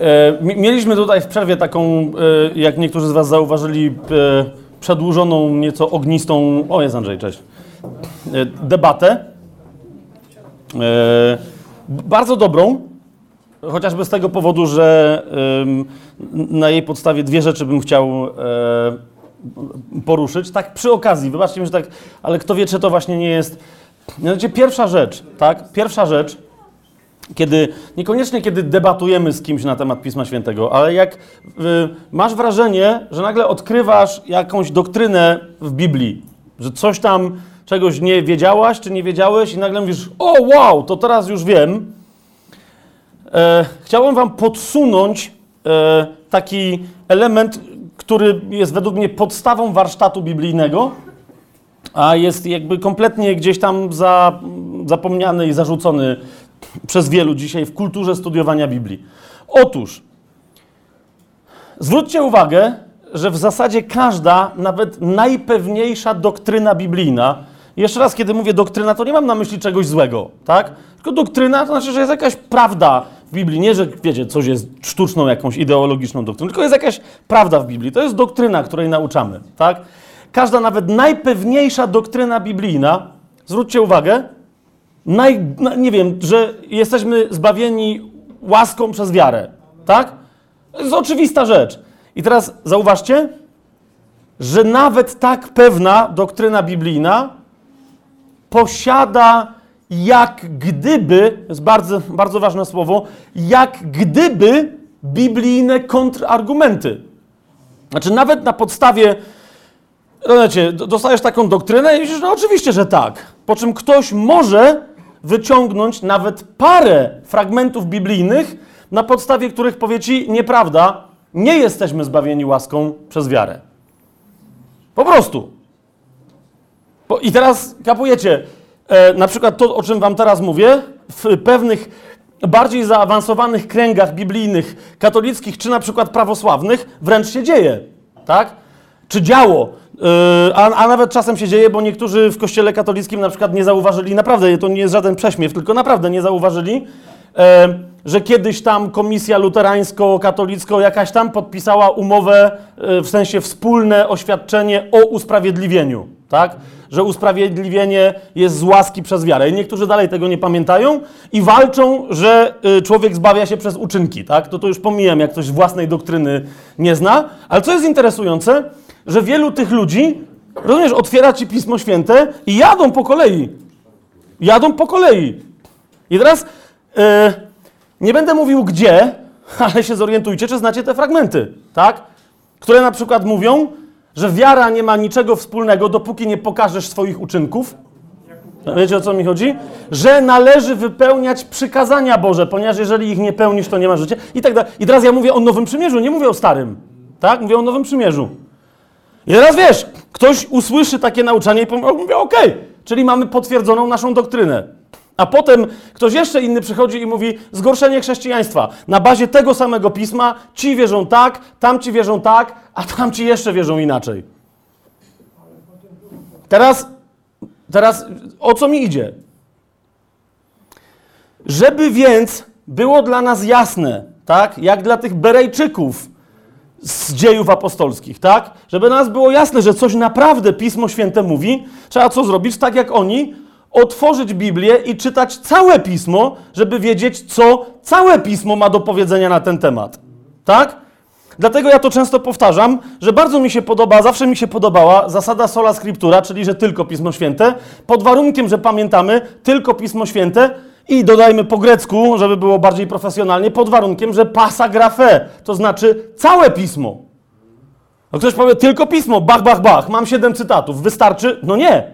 E, mieliśmy tutaj w przerwie taką, e, jak niektórzy z Was zauważyli, e, przedłużoną, nieco ognistą, o jest Andrzej, cześć, debatę. Bardzo dobrą, chociażby z tego powodu, że na jej podstawie dwie rzeczy bym chciał poruszyć. Tak przy okazji, wybaczcie mi, że tak, ale kto wie, czy to właśnie nie jest... Mianowicie pierwsza rzecz, tak, pierwsza rzecz, kiedy, niekoniecznie kiedy debatujemy z kimś na temat Pisma Świętego, ale jak y, masz wrażenie, że nagle odkrywasz jakąś doktrynę w Biblii, że coś tam, czegoś nie wiedziałaś, czy nie wiedziałeś i nagle mówisz, o wow, to teraz już wiem. E, wam podsunąć e, taki element, który jest według mnie podstawą warsztatu biblijnego, a jest jakby kompletnie gdzieś tam za, zapomniany i zarzucony przez wielu dzisiaj w kulturze studiowania Biblii. Otóż, zwróćcie uwagę, że w zasadzie każda, nawet najpewniejsza doktryna biblijna, jeszcze raz, kiedy mówię doktryna, to nie mam na myśli czegoś złego, tak? Tylko doktryna to znaczy, że jest jakaś prawda w Biblii. Nie, że wiecie, coś jest sztuczną, jakąś ideologiczną doktryną, tylko jest jakaś prawda w Biblii. To jest doktryna, której nauczamy, tak? Każda, nawet najpewniejsza doktryna biblijna, zwróćcie uwagę, naj, nie wiem, że jesteśmy zbawieni łaską przez wiarę, tak? To jest oczywista rzecz. I teraz zauważcie, że nawet tak pewna doktryna biblijna posiada jak gdyby, to jest bardzo, bardzo ważne słowo, jak gdyby biblijne kontrargumenty. Znaczy nawet na podstawie, wiecie, dostajesz taką doktrynę i myślisz, no oczywiście, że tak. Po czym ktoś może wyciągnąć nawet parę fragmentów biblijnych, na podstawie których powie ci, nieprawda, nie jesteśmy zbawieni łaską przez wiarę. Po prostu. I teraz kapujecie, e, na przykład to, o czym wam teraz mówię, w pewnych bardziej zaawansowanych kręgach biblijnych, katolickich czy na przykład prawosławnych wręcz się dzieje, tak? Czy działo. Yy, a, a, nawet czasem się dzieje, bo niektórzy w kościele katolickim na przykład nie zauważyli, naprawdę to nie jest żaden prześmiew, tylko naprawdę nie zauważyli, e, że kiedyś tam komisja luterańsko-katolicko jakaś tam podpisała umowę, e, w sensie wspólne oświadczenie o usprawiedliwieniu, tak? Że usprawiedliwienie jest z łaski przez wiarę. I niektórzy dalej tego nie pamiętają i walczą, że e, człowiek zbawia się przez uczynki, tak? To to już pomijam, jak ktoś własnej doktryny nie zna. Ale co jest interesujące, że wielu tych ludzi, rozumiesz, otwiera ci Pismo Święte i jadą po kolei. Jadą po kolei. I teraz yy, nie będę mówił gdzie, ale się zorientujcie, czy znacie te fragmenty, tak? Które na przykład mówią, że wiara nie ma niczego wspólnego, dopóki nie pokażesz swoich uczynków. Wiecie o co mi chodzi? Że należy wypełniać przykazania Boże, ponieważ jeżeli ich nie pełnisz, to nie ma życia. I tak dalej. I teraz ja mówię o Nowym Przymierzu, nie mówię o Starym. Tak? Mówię o Nowym Przymierzu. I teraz wiesz, ktoś usłyszy takie nauczanie i mówi, okej, okay, czyli mamy potwierdzoną naszą doktrynę. A potem ktoś jeszcze inny przychodzi i mówi zgorszenie chrześcijaństwa. Na bazie tego samego pisma ci wierzą tak, tamci wierzą tak, a tamci jeszcze wierzą inaczej. Teraz, teraz o co mi idzie? Żeby więc było dla nas jasne, tak, jak dla tych Berejczyków, z dziejów apostolskich, tak? Żeby nas było jasne, że coś naprawdę Pismo Święte mówi, trzeba co zrobić? Tak jak oni, otworzyć Biblię i czytać całe Pismo, żeby wiedzieć, co całe Pismo ma do powiedzenia na ten temat. Tak? Dlatego ja to często powtarzam, że bardzo mi się podoba, zawsze mi się podobała zasada sola scriptura, czyli że tylko Pismo Święte, pod warunkiem, że pamiętamy tylko Pismo Święte, i dodajmy po grecku, żeby było bardziej profesjonalnie, pod warunkiem, że pasa grafe, to znaczy całe pismo. No ktoś powie, tylko pismo, bach, bach, bach, mam siedem cytatów, wystarczy? No nie.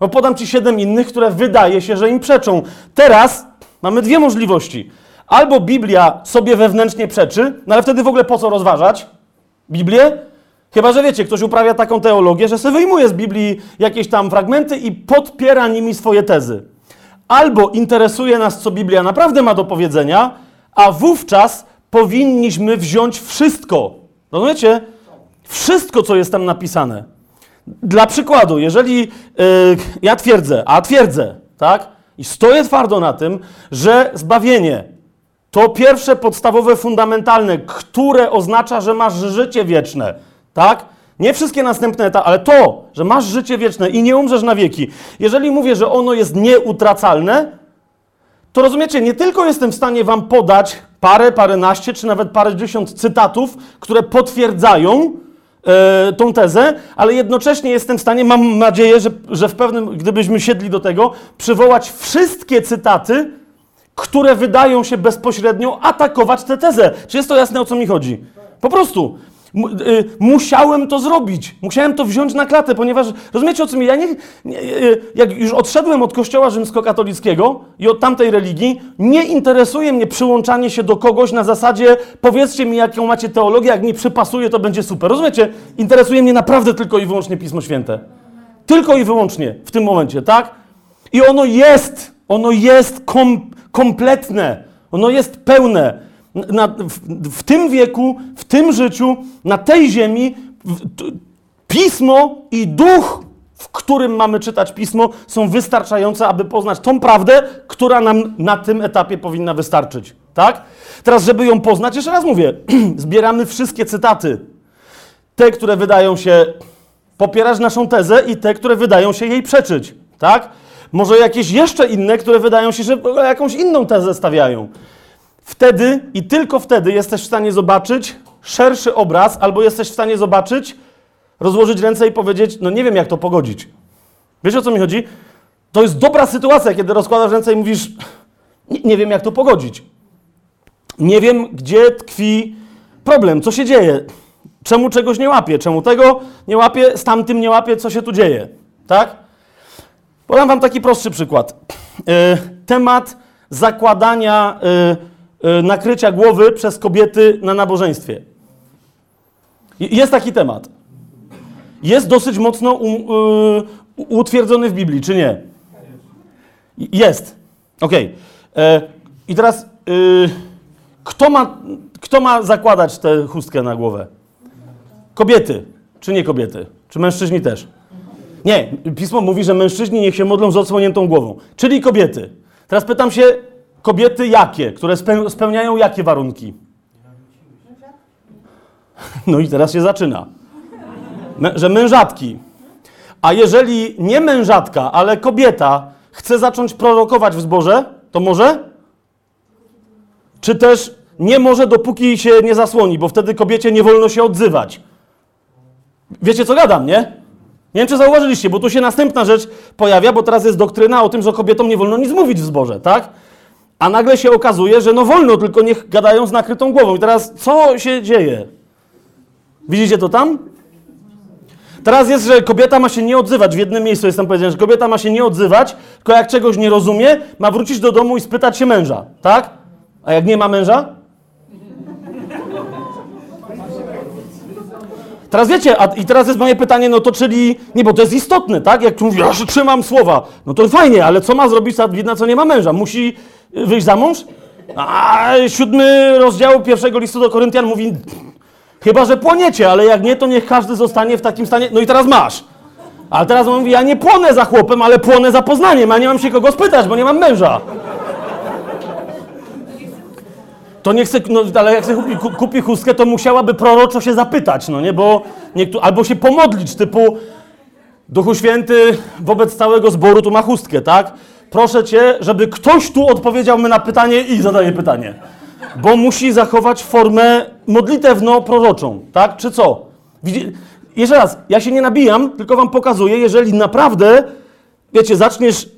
No podam ci siedem innych, które wydaje się, że im przeczą. Teraz mamy dwie możliwości. Albo Biblia sobie wewnętrznie przeczy, no ale wtedy w ogóle po co rozważać Biblię? Chyba, że wiecie, ktoś uprawia taką teologię, że sobie wyjmuje z Biblii jakieś tam fragmenty i podpiera nimi swoje tezy albo interesuje nas, co Biblia naprawdę ma do powiedzenia, a wówczas powinniśmy wziąć wszystko. Rozumiecie? Wszystko, co jest tam napisane. Dla przykładu, jeżeli yy, ja twierdzę, a twierdzę, tak? I stoję twardo na tym, że zbawienie To pierwsze podstawowe, fundamentalne, które oznacza, że masz życie wieczne. Tak? Nie wszystkie następne etapy, ale to, że masz życie wieczne i nie umrzesz na wieki. Jeżeli mówię, że ono jest nieutracalne, to rozumiecie, nie tylko jestem w stanie wam podać parę, paręnaście, czy nawet parędziesiąt cytatów, które potwierdzają e, tą tezę, ale jednocześnie jestem w stanie, mam nadzieję, że, że w pewnym, gdybyśmy siedli do tego, przywołać wszystkie cytaty, które wydają się bezpośrednio atakować tę tezę. Czy jest to jasne, o co mi chodzi? Po prostu. Y, musiałem to zrobić. Musiałem to wziąć na klatę, ponieważ rozumiecie o mi? Ja nie, nie, y, jak już odszedłem od kościoła rzymskokatolickiego i od tamtej religii, nie interesuje mnie przyłączanie się do kogoś na zasadzie powiedzcie mi, jaką macie teologię, jak mi przypasuje, to będzie super. Rozumiecie? Interesuje mnie naprawdę tylko i wyłącznie Pismo Święte. Tylko i wyłącznie w tym momencie, tak? I ono jest, ono jest kom, kompletne, ono jest pełne na, w, w, tym wieku, w tym życiu, na tej ziemi, w, pismo i duch, w którym mamy czytać pismo, są wystarczające, aby poznać tą prawdę, która nam na tym etapie powinna wystarczyć. Tak? Teraz, żeby ją poznać, jeszcze raz mówię, zbieramy wszystkie cytaty. Te, które wydają się popierać naszą tezę i te, które wydają się jej przeczyć. Tak? Może jakieś jeszcze inne, które wydają się, że jakąś inną tezę stawiają. Wtedy i tylko wtedy jesteś w stanie zobaczyć szerszy obraz, albo jesteś w stanie zobaczyć, rozłożyć ręce i powiedzieć: No nie wiem, jak to pogodzić. Wiesz o co mi chodzi? To jest dobra sytuacja, kiedy rozkładasz ręce i mówisz: Nie, nie wiem, jak to pogodzić. Nie wiem, gdzie tkwi problem, co się dzieje. Czemu czegoś nie łapię? Czemu tego nie łapię, z tamtym nie łapię, co się tu dzieje? Tak? Podam Wam taki prostszy przykład. Yy, temat zakładania. Yy, nakrycia głowy przez kobiety na nabożeństwie. Jest taki temat. Jest dosyć mocno y, utwierdzony w Biblii, czy nie? Jest. Okej. Okay. E, I teraz, y, kto, ma, kto ma zakładać tę chustkę na głowę? Kobiety, czy nie kobiety? Czy mężczyźni też? Nie, pismo mówi, że mężczyźni niech się modlą z odsłoniętą głową, czyli kobiety. Teraz pytam się, Kobiety jakie? Które spełniają jakie warunki? No i teraz się zaczyna. że mężatki. A jeżeli nie mężatka, ale kobieta chce zacząć prorokować w zborze, to może? Czy też nie może, dopóki się nie zasłoni, bo wtedy kobiecie nie wolno się odzywać. Wiecie, co gadam, nie? Nie wiem, czy zauważyliście, bo tu się następna rzecz pojawia, bo teraz jest doktryna o tym, że kobietom nie wolno nic mówić w zborze, tak? A nagle się okazuje, że no wolno, tylko niech gadają z nakrytą głową. I teraz co się dzieje? Widzicie to tam? Teraz jest, że kobieta ma się nie odzywać. W jednym miejscu jest tam powiedziane, że kobieta ma się nie odzywać, tylko jak czegoś nie rozumie, ma wrócić do domu i spytać się męża. Tak? A jak nie ma męża? Teraz wiecie, a, i teraz jest moje pytanie, no to czyli, nie, bo to jest istotne, tak? Jak mówisz, ja trzymam słowa, no to fajnie, ale co ma zrobić ta widna, co nie ma męża? Musi wyjść za mąż? A siódmy rozdział pierwszego listu do Koryntian mówi, chyba, że płoniecie, ale jak nie, to niech każdy zostanie w takim stanie. No i teraz masz. Ale teraz on mówi, ja nie płonę za chłopem, ale płonę za poznaniem, a nie mam się kogo spytać, bo nie mam męża. To nie chce, no ale jak chce kupi, kupi chustkę, to musiałaby proroczo się zapytać, no nie, bo niektóry, albo się pomodlić, typu Duchu Święty wobec całego zboru tu ma chustkę, tak? Proszę cię, żeby ktoś tu odpowiedział mi na pytanie i zadaje pytanie. Bo musi zachować formę modlitewno-proroczą, tak? Czy co? Widzi... Jeszcze raz, ja się nie nabijam, tylko wam pokazuję, jeżeli naprawdę, wiecie, zaczniesz y,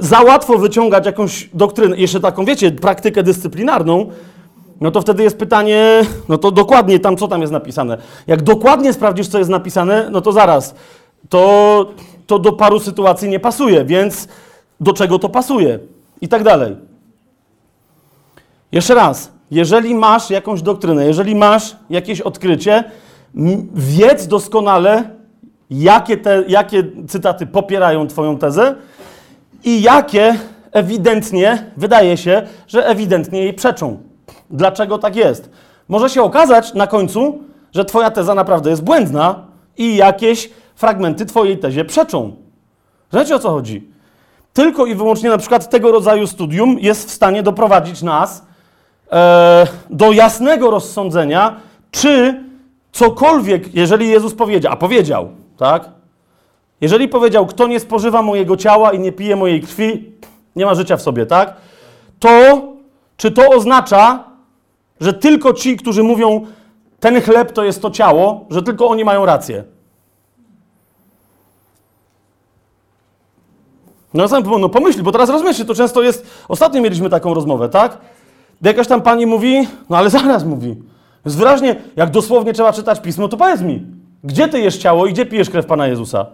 za łatwo wyciągać jakąś doktrynę, jeszcze taką, wiecie, praktykę dyscyplinarną, no to wtedy jest pytanie, no to dokładnie tam, co tam jest napisane. Jak dokładnie sprawdzisz, co jest napisane, no to zaraz, to, to do paru sytuacji nie pasuje, więc do czego to pasuje i tak dalej. Jeszcze raz, jeżeli masz jakąś doktrynę, jeżeli masz jakieś odkrycie, wiedz doskonale, jakie, te, jakie cytaty popierają Twoją tezę i jakie ewidentnie, wydaje się, że ewidentnie jej przeczą. Dlaczego tak jest? Może się okazać na końcu, że Twoja teza naprawdę jest błędna i jakieś fragmenty Twojej tezie przeczą. Wiecie o co chodzi? Tylko i wyłącznie na przykład tego rodzaju studium jest w stanie doprowadzić nas e, do jasnego rozsądzenia, czy cokolwiek, jeżeli Jezus powiedział, a powiedział, tak? Jeżeli powiedział, kto nie spożywa mojego ciała i nie pije mojej krwi, nie ma życia w sobie, tak? To, czy to oznacza, że tylko ci, którzy mówią, ten chleb to jest to ciało, że tylko oni mają rację? No sam no pomyśl, bo teraz rozmyśl, to często jest, ostatnio mieliśmy taką rozmowę, tak? Jakaś tam pani mówi, no ale zaraz mówi. Jest wyraźnie, jak dosłownie trzeba czytać pismo, to powiedz mi, gdzie ty jesz ciało i gdzie pijesz krew Pana Jezusa?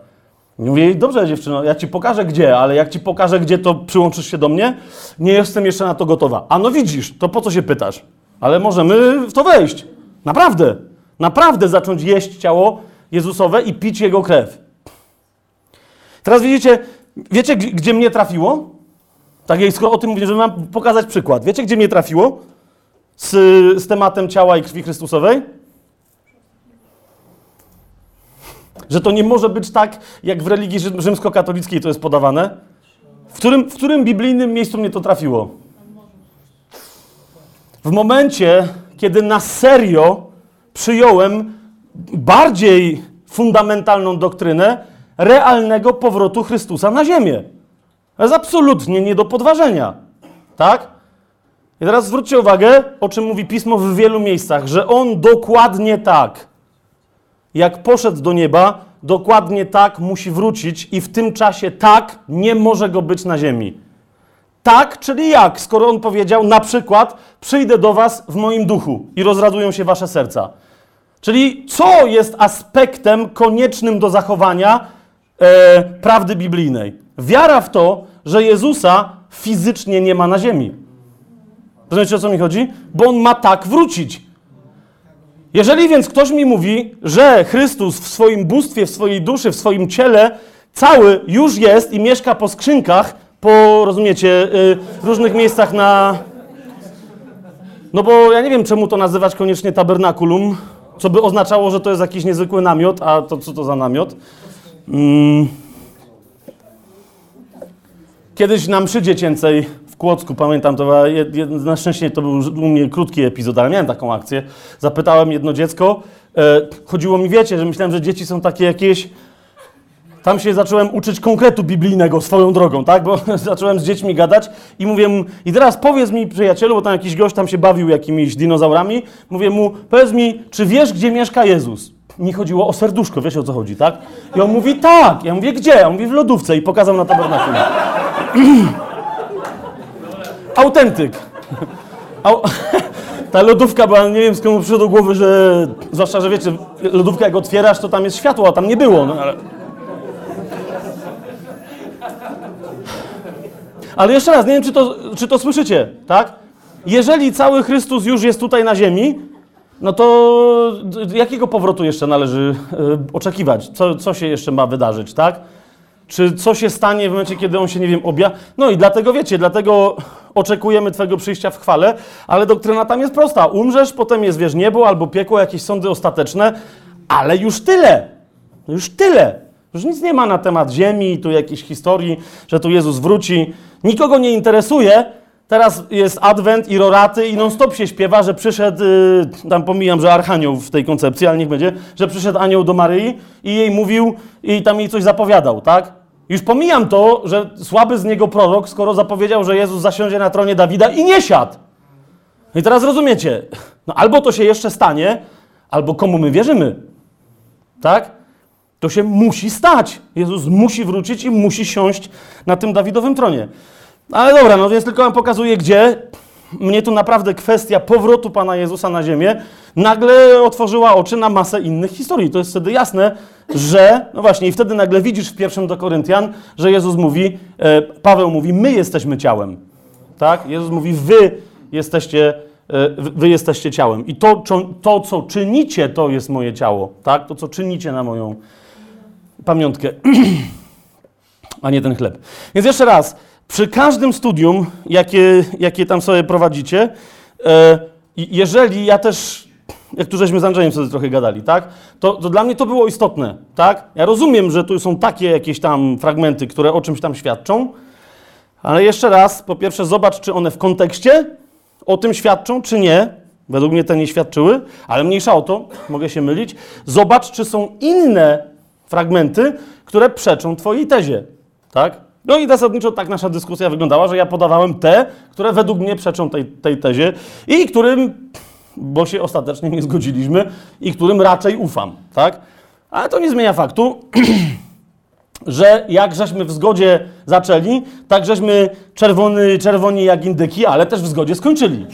I mówię, dobrze dziewczyno, ja ci pokażę gdzie, ale jak ci pokażę gdzie, to przyłączysz się do mnie? Nie jestem jeszcze na to gotowa. A no widzisz, to po co się pytasz? Ale możemy w to wejść. Naprawdę. Naprawdę zacząć jeść ciało Jezusowe i pić Jego krew. Teraz widzicie, wiecie gdzie mnie trafiło? Tak jak skoro o tym mówię, że mam pokazać przykład. Wiecie gdzie mnie trafiło? Z, z tematem ciała i krwi Chrystusowej? Że to nie może być tak, jak w religii rzymskokatolickiej to jest podawane. W którym, w którym biblijnym miejscu mnie to trafiło? W momencie, kiedy na serio przyjąłem bardziej fundamentalną doktrynę realnego powrotu Chrystusa na ziemię. To jest absolutnie nie do podważenia. Tak? I teraz zwróćcie uwagę, o czym mówi pismo w wielu miejscach, że on dokładnie tak, jak poszedł do nieba, dokładnie tak musi wrócić i w tym czasie tak nie może go być na ziemi. Tak, czyli jak? Skoro on powiedział, na przykład, przyjdę do was w moim duchu i rozradują się wasze serca. Czyli co jest aspektem koniecznym do zachowania e, prawdy biblijnej? Wiara w to, że Jezusa fizycznie nie ma na ziemi. Rozumiecie, o co mi chodzi? Bo on ma tak wrócić. Jeżeli więc ktoś mi mówi, że Chrystus w swoim bóstwie, w swojej duszy, w swoim ciele cały już jest i mieszka po skrzynkach, po, rozumiecie, y, różnych miejscach na... No bo ja nie wiem, czemu to nazywać koniecznie tabernakulum, co by oznaczało, że to jest jakiś niezwykły namiot, a to co to za namiot? Mm. Kiedyś na mszy dziecięcej w Kłodzku, pamiętam, to na szczęście to był u mnie krótki epizod, ale miałem taką akcję. Zapytałem jedno dziecko, e, chodziło mi, wiecie, że myślałem, że dzieci są takie jakieś... Tam się zacząłem uczyć konkretu biblijnego swoją drogą, tak? Bo zacząłem z dziećmi gadać i mówię mu, i teraz powiedz mi, przyjacielu, bo tam jakiś gość tam się bawił jakimiś dinozaurami, mówię mu, powiedz mi, czy wiesz, gdzie mieszka Jezus? Mi chodziło o serduszko, wiesz o co chodzi, tak? I on mówi, tak. Ja mówię, gdzie? On mówi, w lodówce i pokazał na tabernakulum. Autentyk. Au... Ta lodówka była, nie wiem skąd przyszło do głowy, że zwłaszcza, że wiecie, lodówkę jak otwierasz, to tam jest światło, a tam nie było. No, ale... ale jeszcze raz, nie wiem, czy to, czy to słyszycie, tak? Jeżeli cały Chrystus już jest tutaj na ziemi, no to jakiego powrotu jeszcze należy y, oczekiwać? Co, co się jeszcze ma wydarzyć, tak? Czy co się stanie w momencie, kiedy on się, nie wiem, obja... No i dlatego, wiecie, dlatego oczekujemy Twojego przyjścia w chwale, ale doktryna tam jest prosta. Umrzesz, potem jest, wiesz, niebo albo piekło, jakieś sądy ostateczne, ale już tyle. Już tyle. Już nic nie ma na temat ziemi, tu jakiejś historii, że tu Jezus wróci. Nikogo nie interesuje. Teraz jest adwent i roraty i non-stop się śpiewa, że przyszedł, yy, tam pomijam, że archanioł w tej koncepcji, ale niech będzie, że przyszedł anioł do Maryi i jej mówił i tam jej coś zapowiadał, tak? Już pomijam to, że słaby z niego prorok, skoro zapowiedział, że Jezus zasiądzie na tronie Dawida i nie siadł. I teraz rozumiecie, no albo to się jeszcze stanie, albo komu my wierzymy. Tak? To się musi stać. Jezus musi wrócić i musi siąść na tym Dawidowym tronie. Ale dobra, no więc tylko wam pokazuję, gdzie mnie tu naprawdę kwestia powrotu Pana Jezusa na ziemię nagle otworzyła oczy na masę innych historii. To jest wtedy jasne, że, no właśnie, i wtedy nagle widzisz w pierwszym do Koryntian, że Jezus mówi, e, Paweł mówi, my jesteśmy ciałem. Tak? Jezus mówi, wy jesteście, e, wy jesteście ciałem. I to, to, co czynicie, to jest moje ciało. Tak? To, co czynicie na moją pamiątkę, a nie ten chleb. Więc jeszcze raz, przy każdym studium, jakie, jakie tam sobie prowadzicie, e, jeżeli ja też, jak tu żeśmy z Andrzejem sobie trochę gadali, tak, to, to dla mnie to było istotne, tak? Ja rozumiem, że tu są takie jakieś tam fragmenty, które o czymś tam świadczą, ale jeszcze raz, po pierwsze zobacz, czy one w kontekście o tym świadczą, czy nie. Według mnie te nie świadczyły, ale mniejsza o to, mogę się mylić. Zobacz, czy są inne fragmenty, które przeczą Twojej tezie. Tak? No i zasadniczo tak nasza dyskusja wyglądała, że ja podawałem te, które według mnie przeczą tej, tej tezie i którym, bo się ostatecznie nie zgodziliśmy, i którym raczej ufam. Tak? Ale to nie zmienia faktu, że jak żeśmy w zgodzie zaczęli, tak żeśmy czerwony, czerwoni jak indyki, ale też w zgodzie skończyli.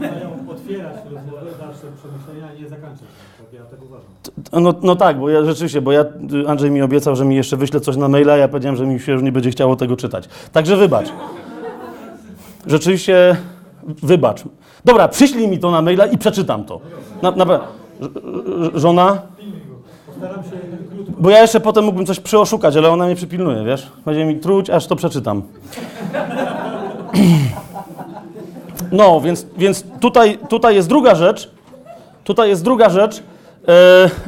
mają otwierać rozmowę, dalsze przemyślenia, a nie zakończyć. Tak ja tak uważam. No, no tak, bo ja rzeczywiście, bo ja, Andrzej mi obiecał, że mi jeszcze wyśle coś na maila, ja powiedziałem, że mi się już nie będzie chciało tego czytać. Także wybacz. Rzeczywiście, wybacz. Dobra, przyślij mi to na maila i przeczytam to. Na, na, żona? Bo ja jeszcze potem mógłbym coś przyoszukać, ale ona mnie przypilnuje, wiesz? Będzie mi truć, aż to przeczytam. No, więc, więc tutaj, tutaj jest druga rzecz. Tutaj jest druga rzecz,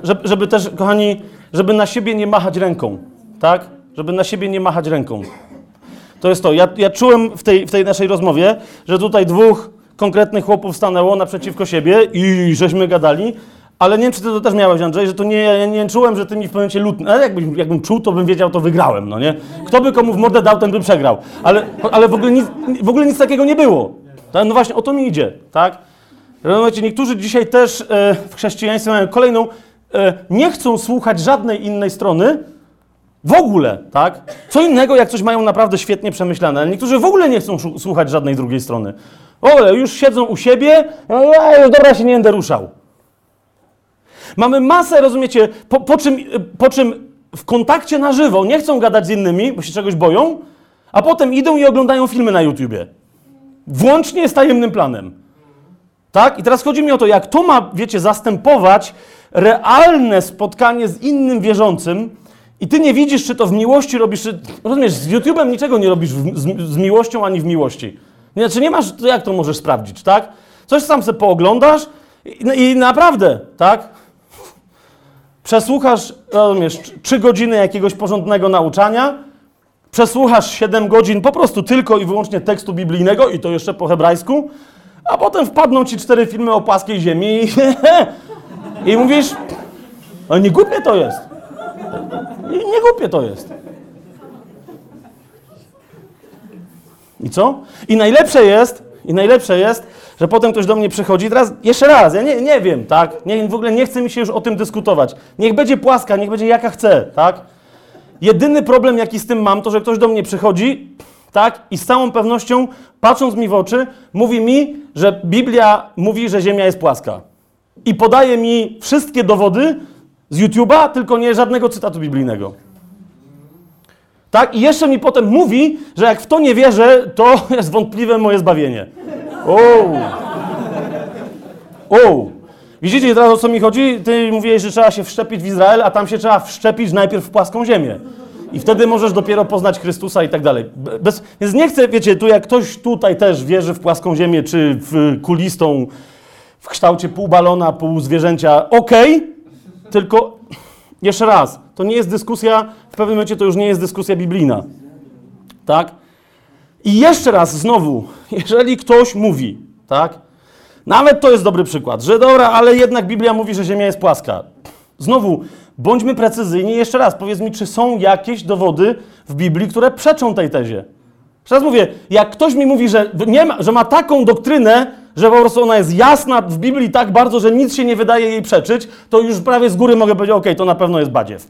żeby, żeby też, kochani, żeby na siebie nie machać ręką, tak? Żeby na siebie nie machać ręką. To jest to. Ja, ja czułem w tej, w tej naszej rozmowie, że tutaj dwóch konkretnych chłopów stanęło naprzeciwko siebie i żeśmy gadali, ale nie wiem, czy ty to też miałeś, Andrzej, że to nie, ja nie czułem, że ty mi w pewnym lutny. Ale jakbym, jakbym czuł, to bym wiedział, to wygrałem, no nie? Kto by komu w mordę dał, ten by przegrał. Ale, ale w, ogóle nic, w ogóle nic takiego nie było. Tak? No właśnie, o to mi idzie, tak? Rozumiecie, niektórzy dzisiaj też e, w chrześcijaństwie mają kolejną, e, nie chcą słuchać żadnej innej strony, w ogóle, tak? Co innego, jak coś mają naprawdę świetnie przemyślane, ale niektórzy w ogóle nie chcą słuchać żadnej drugiej strony. W ogóle już siedzą u siebie, no, a już dobra, się nie będę ruszał. Mamy masę, rozumiecie, po, po, czym, po czym w kontakcie na żywo nie chcą gadać z innymi, bo się czegoś boją, a potem idą i oglądają filmy na YouTubie. Włącznie z tajemnym planem. Tak? I teraz chodzi mi o to, jak to ma, wiecie, zastępować realne spotkanie z innym wierzącym i ty nie widzisz, czy to w miłości robisz, czy, rozumiesz, z YouTube'em niczego nie robisz w, z, z miłością ani w miłości. Znaczy nie masz, to jak to możesz sprawdzić, tak? Coś sam sobie pooglądasz i, i naprawdę, tak? Przesłuchasz, rozumiesz, trzy godziny jakiegoś porządnego nauczania, przesłuchasz 7 godzin po prostu tylko i wyłącznie tekstu biblijnego i to jeszcze po hebrajsku, a potem wpadną ci cztery filmy o płaskiej ziemi i, i mówisz, ale nie głupie to jest. Nie, nie głupie to jest. I co? I najlepsze jest, i najlepsze jest, że potem ktoś do mnie przychodzi, teraz jeszcze raz, ja nie, nie wiem, tak? Nie, w ogóle nie chce mi się już o tym dyskutować. Niech będzie płaska, niech będzie jaka chce, tak? Jedyny problem, jaki z tym mam, to że ktoś do mnie przychodzi, tak, i z całą pewnością, patrząc mi w oczy, mówi mi, że Biblia mówi, że Ziemia jest płaska. I podaje mi wszystkie dowody z YouTube'a, tylko nie żadnego cytatu biblijnego. Tak? I jeszcze mi potem mówi, że jak w to nie wierzę, to jest wątpliwe moje zbawienie. O! O! Widzicie teraz o co mi chodzi? Ty mówiłeś, że trzeba się wszczepić w Izrael, a tam się trzeba wszczepić najpierw w płaską ziemię. I wtedy możesz dopiero poznać Chrystusa i tak dalej. Bez, więc nie chcę, wiecie, tu jak ktoś tutaj też wierzy w płaską ziemię, czy w kulistą, w kształcie pół balona, pół zwierzęcia, okej, tylko jeszcze raz, to nie jest dyskusja, w pewnym momencie to już nie jest dyskusja biblijna. Tak? I jeszcze raz, znowu, jeżeli ktoś mówi, tak? Nawet to jest dobry przykład, że dobra, ale jednak Biblia mówi, że Ziemia jest płaska. Znowu, bądźmy precyzyjni, jeszcze raz, powiedz mi, czy są jakieś dowody w Biblii, które przeczą tej tezie. Jeszcze raz mówię, jak ktoś mi mówi, że, nie ma, że ma taką doktrynę, że po prostu ona jest jasna w Biblii tak bardzo, że nic się nie wydaje jej przeczyć, to już prawie z góry mogę powiedzieć, okej, to na pewno jest badziew.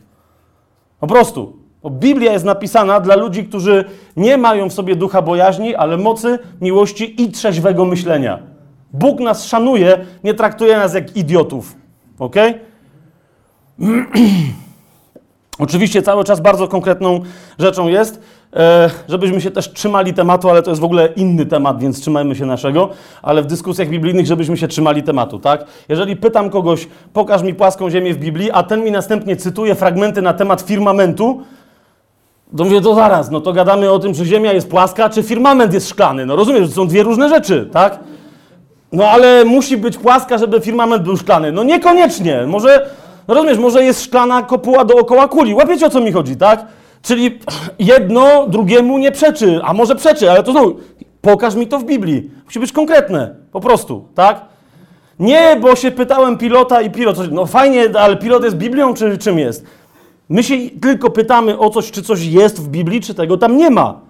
Po prostu. Bo Biblia jest napisana dla ludzi, którzy nie mają w sobie ducha bojaźni, ale mocy, miłości i trzeźwego myślenia. Bóg nas szanuje, nie traktuje nas jak idiotów. Ok? Oczywiście cały czas bardzo konkretną rzeczą jest, e, żebyśmy się też trzymali tematu, ale to jest w ogóle inny temat, więc trzymajmy się naszego, ale w dyskusjach biblijnych, żebyśmy się trzymali tematu, tak? Jeżeli pytam kogoś, pokaż mi płaską ziemię w Biblii, a ten mi następnie cytuje fragmenty na temat firmamentu, to mówię, to zaraz, no to gadamy o tym, czy ziemia jest płaska, czy firmament jest szklany. No rozumiesz, to są dwie różne rzeczy, tak? No ale musi być płaska, żeby firmament był szklany. No niekoniecznie. Może, no rozumiesz, może jest szklana kopuła dookoła kuli. Łapiecie o co mi chodzi, tak? Czyli jedno drugiemu nie przeczy, a może przeczy, ale to znowu, Pokaż mi to w Biblii. Musi być konkretne, po prostu, tak? Nie, bo się pytałem pilota i pilot, no fajnie, ale pilot jest Biblią, czy czym jest? My się tylko pytamy o coś, czy coś jest w Biblii, czy tego tam nie ma.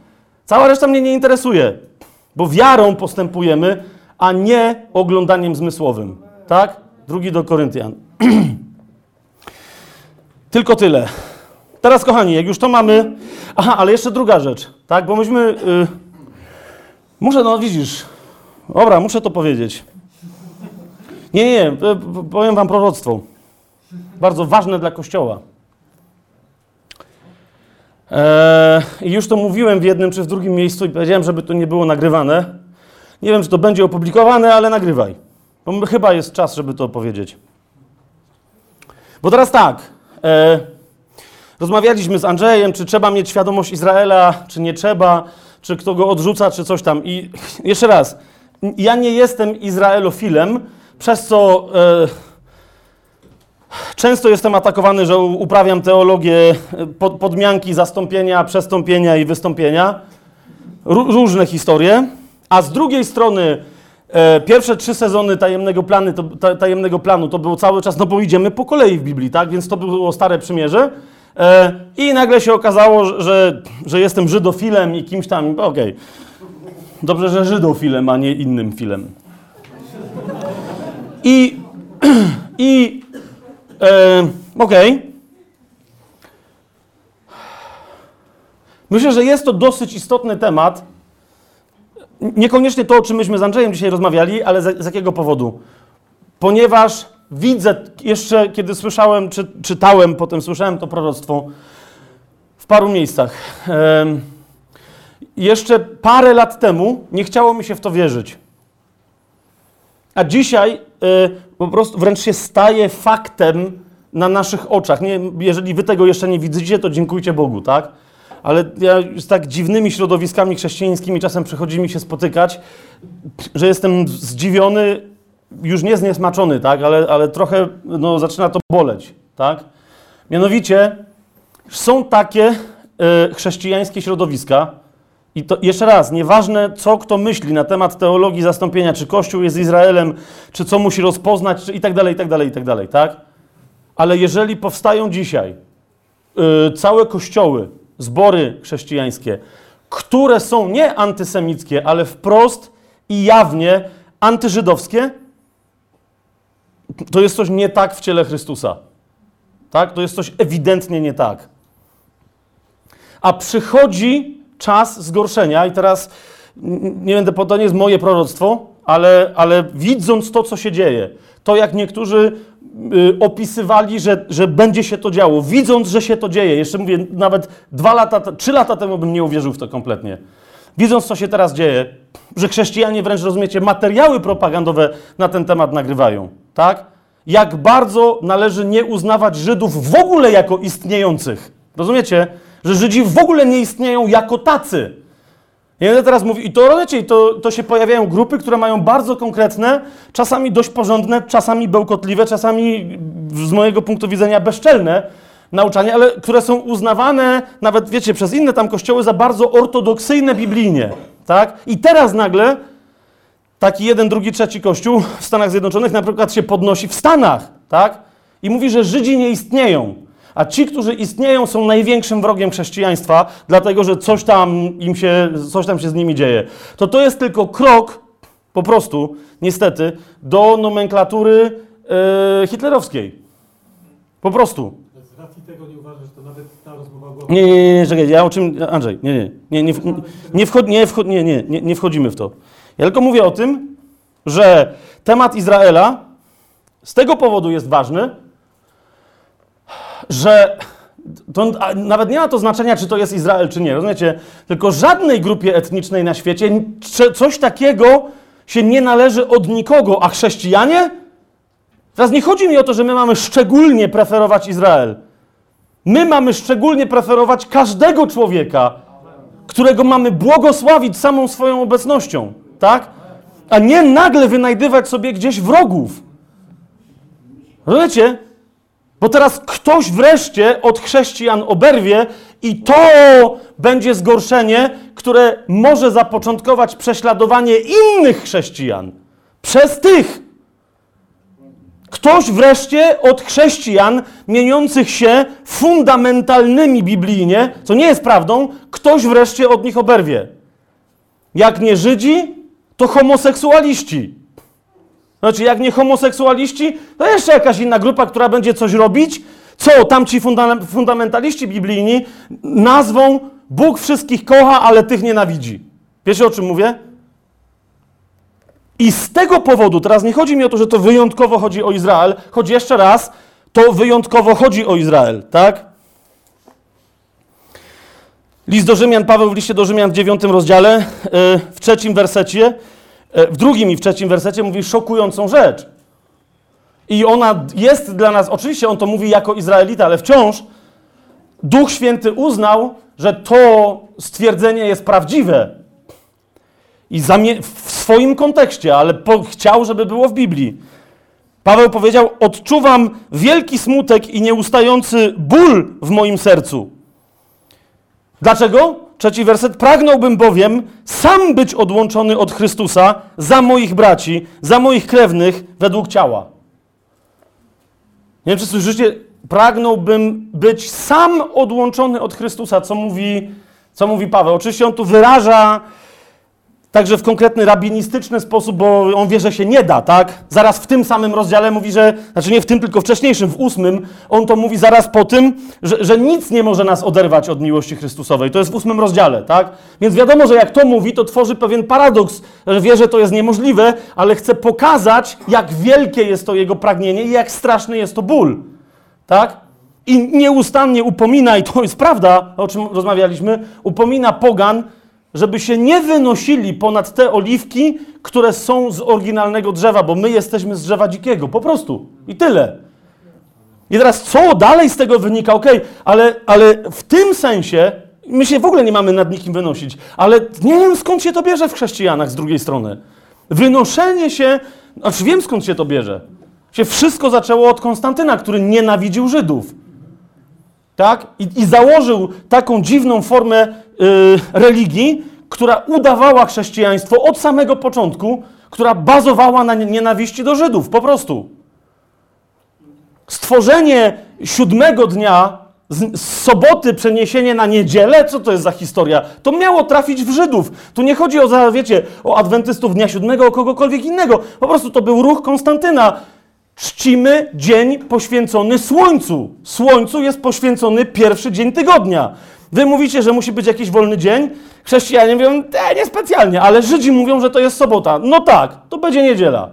Cała reszta mnie nie interesuje, bo wiarą postępujemy, a nie oglądaniem zmysłowym, tak? Drugi do Koryntian. tylko tyle. Teraz, kochani, jak już to mamy. Aha, ale jeszcze druga rzecz, tak? Bo myśmy. y, Muszę, no widzisz. Dobra, muszę to powiedzieć. Nie, nie, powiem wam proroctwo. Bardzo ważne dla Kościoła. Eee, I już to mówiłem w jednym czy w drugim miejscu i powiedziałem, żeby to nie było nagrywane. Nie wiem, czy to będzie opublikowane, ale nagrywaj. Bo chyba jest czas, żeby to powiedzieć. Bo teraz tak. E, rozmawialiśmy z Andrzejem, czy trzeba mieć świadomość Izraela, czy nie trzeba, czy kto go odrzuca, czy coś tam. I jeszcze raz, ja nie jestem Izraelofilem, przez co e, często jestem atakowany, że uprawiam teologię e, pod, podmianki, zastąpienia, przestąpienia i wystąpienia. Ró- różne historie. A z drugiej strony pierwsze trzy sezony tajemnego, plany, to, ta, tajemnego planu to było cały czas, no bo idziemy po kolei w Biblii, tak? Więc to było Stare Przymierze. E, I nagle się okazało, że- że, jestem żydofilem i kimś tam, okej. Dobrze, że żydofilem, a nie innym filem. I, i e, okej. Myślę, że jest to dosyć istotny temat. Niekoniecznie to, o czym myśmy z Andrzejem dzisiaj rozmawiali, ale z, z jakiego powodu? Ponieważ widzę, jeszcze kiedy słyszałem, czy, czytałem, potem słyszałem to proroctwo w paru miejscach. Jeszcze parę lat temu nie chciało mi się w to wierzyć. A dzisiaj y, po prostu wręcz się staje faktem na naszych oczach. Nie, jeżeli wy tego jeszcze nie widzicie, to dziękujcie Bogu, tak? Ale ja z tak dziwnymi środowiskami chrześcijańskimi czasem przychodzi mi się spotykać, że jestem zdziwiony, już nie zniesmaczony, tak? Ale, ale trochę no, zaczyna to boleć, tak? Mianowicie są takie y, chrześcijańskie środowiska, i to jeszcze raz, nieważne co kto myśli na temat teologii zastąpienia, czy Kościół jest Izraelem, czy co musi rozpoznać, czy i tak dalej, i tak dalej, i tak dalej, tak? Ale jeżeli powstają dzisiaj y, całe kościoły, zbory chrześcijańskie, które są nie antysemickie, ale wprost i jawnie antyżydowskie, to jest coś nie tak w ciele Chrystusa. Tak? To jest coś ewidentnie nie tak. A przychodzi czas zgorszenia i teraz nie będę, po- to nie jest moje proroctwo, ale, ale widząc to, co się dzieje, to jak niektórzy opisywali, że, że będzie się to działo, widząc, że się to dzieje, jeszcze mówię, nawet dwa lata, trzy lata temu bym nie uwierzył w to kompletnie. Widząc, co się teraz dzieje, że chrześcijanie wręcz, rozumiecie, materiały propagandowe na ten temat nagrywają, tak? Jak bardzo należy nie uznawać Żydów w ogóle jako istniejących. Rozumiecie? Że Żydzi w ogóle nie istnieją jako tacy. I będę teraz mówił, i i to, to się pojawiają grupy, które mają bardzo konkretne, czasami dość porządne, czasami bełkotliwe, czasami z mojego punktu widzenia bezczelne nauczania, ale które są uznawane nawet, wiecie, przez inne tam kościoły za bardzo ortodoksyjne biblijnie, tak? I teraz nagle taki jeden, drugi, trzeci kościół w Stanach Zjednoczonych na przykład się podnosi w Stanach, tak? I mówi, że Żydzi nie istnieją. A ci, którzy istnieją, są największym wrogiem chrześcijaństwa, dlatego że coś tam im się, coś tam się z nimi dzieje. To to jest tylko krok, po prostu, niestety, do nomenklatury e, hitlerowskiej. Po prostu. Z racji tego nie uważasz, że to nawet ta rozmowa była... Nie, nie, nie, nie, czekaj, ja o czym, Andrzej, nie, nie, nie, nie, nie, wchod, nie, wchod, nie, nie, nie, nie wchodzimy w to. Ja tylko mówię o tym, że temat Izraela z tego powodu jest ważny, że to nawet nie ma to znaczenia, czy to jest Izrael, czy nie, rozumiecie? Tylko żadnej grupie etnicznej na świecie coś takiego się nie należy od nikogo, a chrześcijanie? Teraz nie chodzi mi o to, że my mamy szczególnie preferować Izrael. My mamy szczególnie preferować każdego człowieka, którego mamy błogosławić samą swoją obecnością, tak? A nie nagle wynajdywać sobie gdzieś wrogów. Rozumiecie? Bo teraz ktoś wreszcie od chrześcijan oberwie i to będzie zgorszenie, które może zapoczątkować prześladowanie innych chrześcijan przez tych. Ktoś wreszcie od chrześcijan mieniących się fundamentalnymi biblijnie, co nie jest prawdą, ktoś wreszcie od nich oberwie. Jak nie Żydzi, to homoseksualiści. Znaczy, jak nie homoseksualiści, to jeszcze jakaś inna grupa, która będzie coś robić, co tamci funda fundamentaliści biblijni nazwą Bóg wszystkich kocha, ale tych nienawidzi. Wiecie o czym mówię? I z tego powodu, teraz nie chodzi mi o to, że to wyjątkowo chodzi o Izrael, choć jeszcze raz, to wyjątkowo chodzi o Izrael, tak? List do Rzymian, Paweł w liście do Rzymian w dziewiątym rozdziale, yy, w trzecim wersecie, w drugim i w trzecim wersecie mówi szokującą rzecz. I ona jest dla nas, oczywiście on to mówi jako Izraelita, ale wciąż Duch Święty uznał, że to stwierdzenie jest prawdziwe. I w swoim kontekście, ale chciał, żeby było w Biblii. Paweł powiedział: Odczuwam wielki smutek i nieustający ból w moim sercu. Dlaczego? Trzeci werset. Pragnąłbym bowiem sam być odłączony od Chrystusa za moich braci, za moich krewnych według ciała. Nie wiem, czy słyszycie? Pragnąłbym być sam odłączony od Chrystusa, co mówi, co mówi Paweł. Oczywiście on tu wyraża także w konkretny rabinistyczny sposób, bo on wie, że się nie da, tak? Zaraz w tym samym rozdziale mówi, że, znaczy nie w tym, tylko wcześniejszym, w ósmym, on to mówi zaraz po tym, że, że nic nie może nas oderwać od miłości Chrystusowej. To jest w ósmym rozdziale, tak? Więc wiadomo, że jak to mówi, to tworzy pewien paradoks, że wie, że to jest niemożliwe, ale chce pokazać, jak wielkie jest to jego pragnienie i jak straszny jest to ból, tak? I nieustannie upomina, i to jest prawda, o czym rozmawialiśmy, upomina pogan, żeby się nie wynosili ponad te oliwki, które są z oryginalnego drzewa, bo my jesteśmy z drzewa dzikiego, po prostu. I tyle. I teraz co dalej z tego wynika? Okej, okay, ale, ale w tym sensie my się w ogóle nie mamy nad nikim wynosić, ale nie wiem skąd się to bierze w chrześcijanach z drugiej strony. Wynoszenie się, znaczy wiem skąd się to bierze. Się wszystko zaczęło od Konstantyna, który nienawidził Żydów. Tak? I, i założył taką dziwną formę Y, religii, która udawała chrześcijaństwo od samego początku, która bazowała na nienawiści do Żydów, po prostu. Stworzenie siódmego dnia, z soboty przeniesienie na niedzielę, co to jest za historia? To miało trafić w Żydów. Tu nie chodzi o, wiecie, o adwentystów dnia siódmego, o kogokolwiek innego. Po prostu to był ruch Konstantyna. Czcimy dzień poświęcony Słońcu. Słońcu jest poświęcony pierwszy dzień tygodnia. Wy mówicie, że musi być jakiś wolny dzień. Chrześcijanie mówią, e, nie specjalnie, ale Żydzi mówią, że to jest sobota. No tak, to będzie niedziela.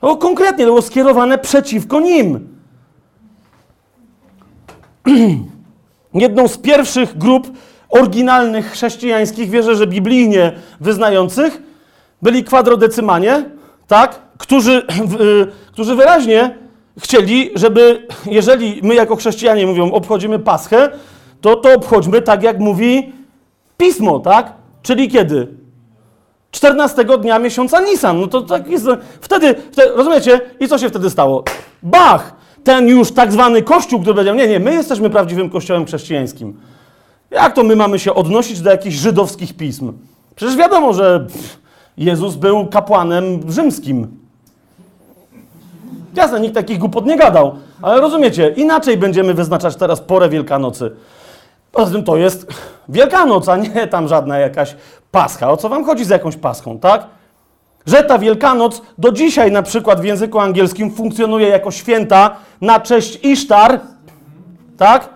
To konkretnie było skierowane przeciwko nim. Jedną z pierwszych grup oryginalnych chrześcijańskich, wierzę, że biblijnie wyznających, byli kwadrodecymanie, tak? Którzy, y, którzy wyraźnie chcieli, żeby, jeżeli my jako chrześcijanie mówią, obchodzimy Paschę, to to obchodźmy tak, jak mówi pismo, tak? Czyli kiedy? 14 dnia miesiąca Nisan. No to tak jest. Wtedy, wtedy, rozumiecie? I co się wtedy stało? Bach! Ten już tak zwany kościół, który powiedział, nie, nie, my jesteśmy prawdziwym kościołem chrześcijańskim. Jak to my mamy się odnosić do jakichś żydowskich pism? Przecież wiadomo, że Jezus był kapłanem rzymskim. Jasne, nikt takich głupot nie gadał, ale rozumiecie, inaczej będziemy wyznaczać teraz porę Wielkanocy. Poza tym to jest Wielkanoc, a nie tam żadna jakaś Pascha. O co wam chodzi z jakąś Paschą, tak? Że ta Wielkanoc do dzisiaj na przykład w języku angielskim funkcjonuje jako święta na cześć Isztar, tak?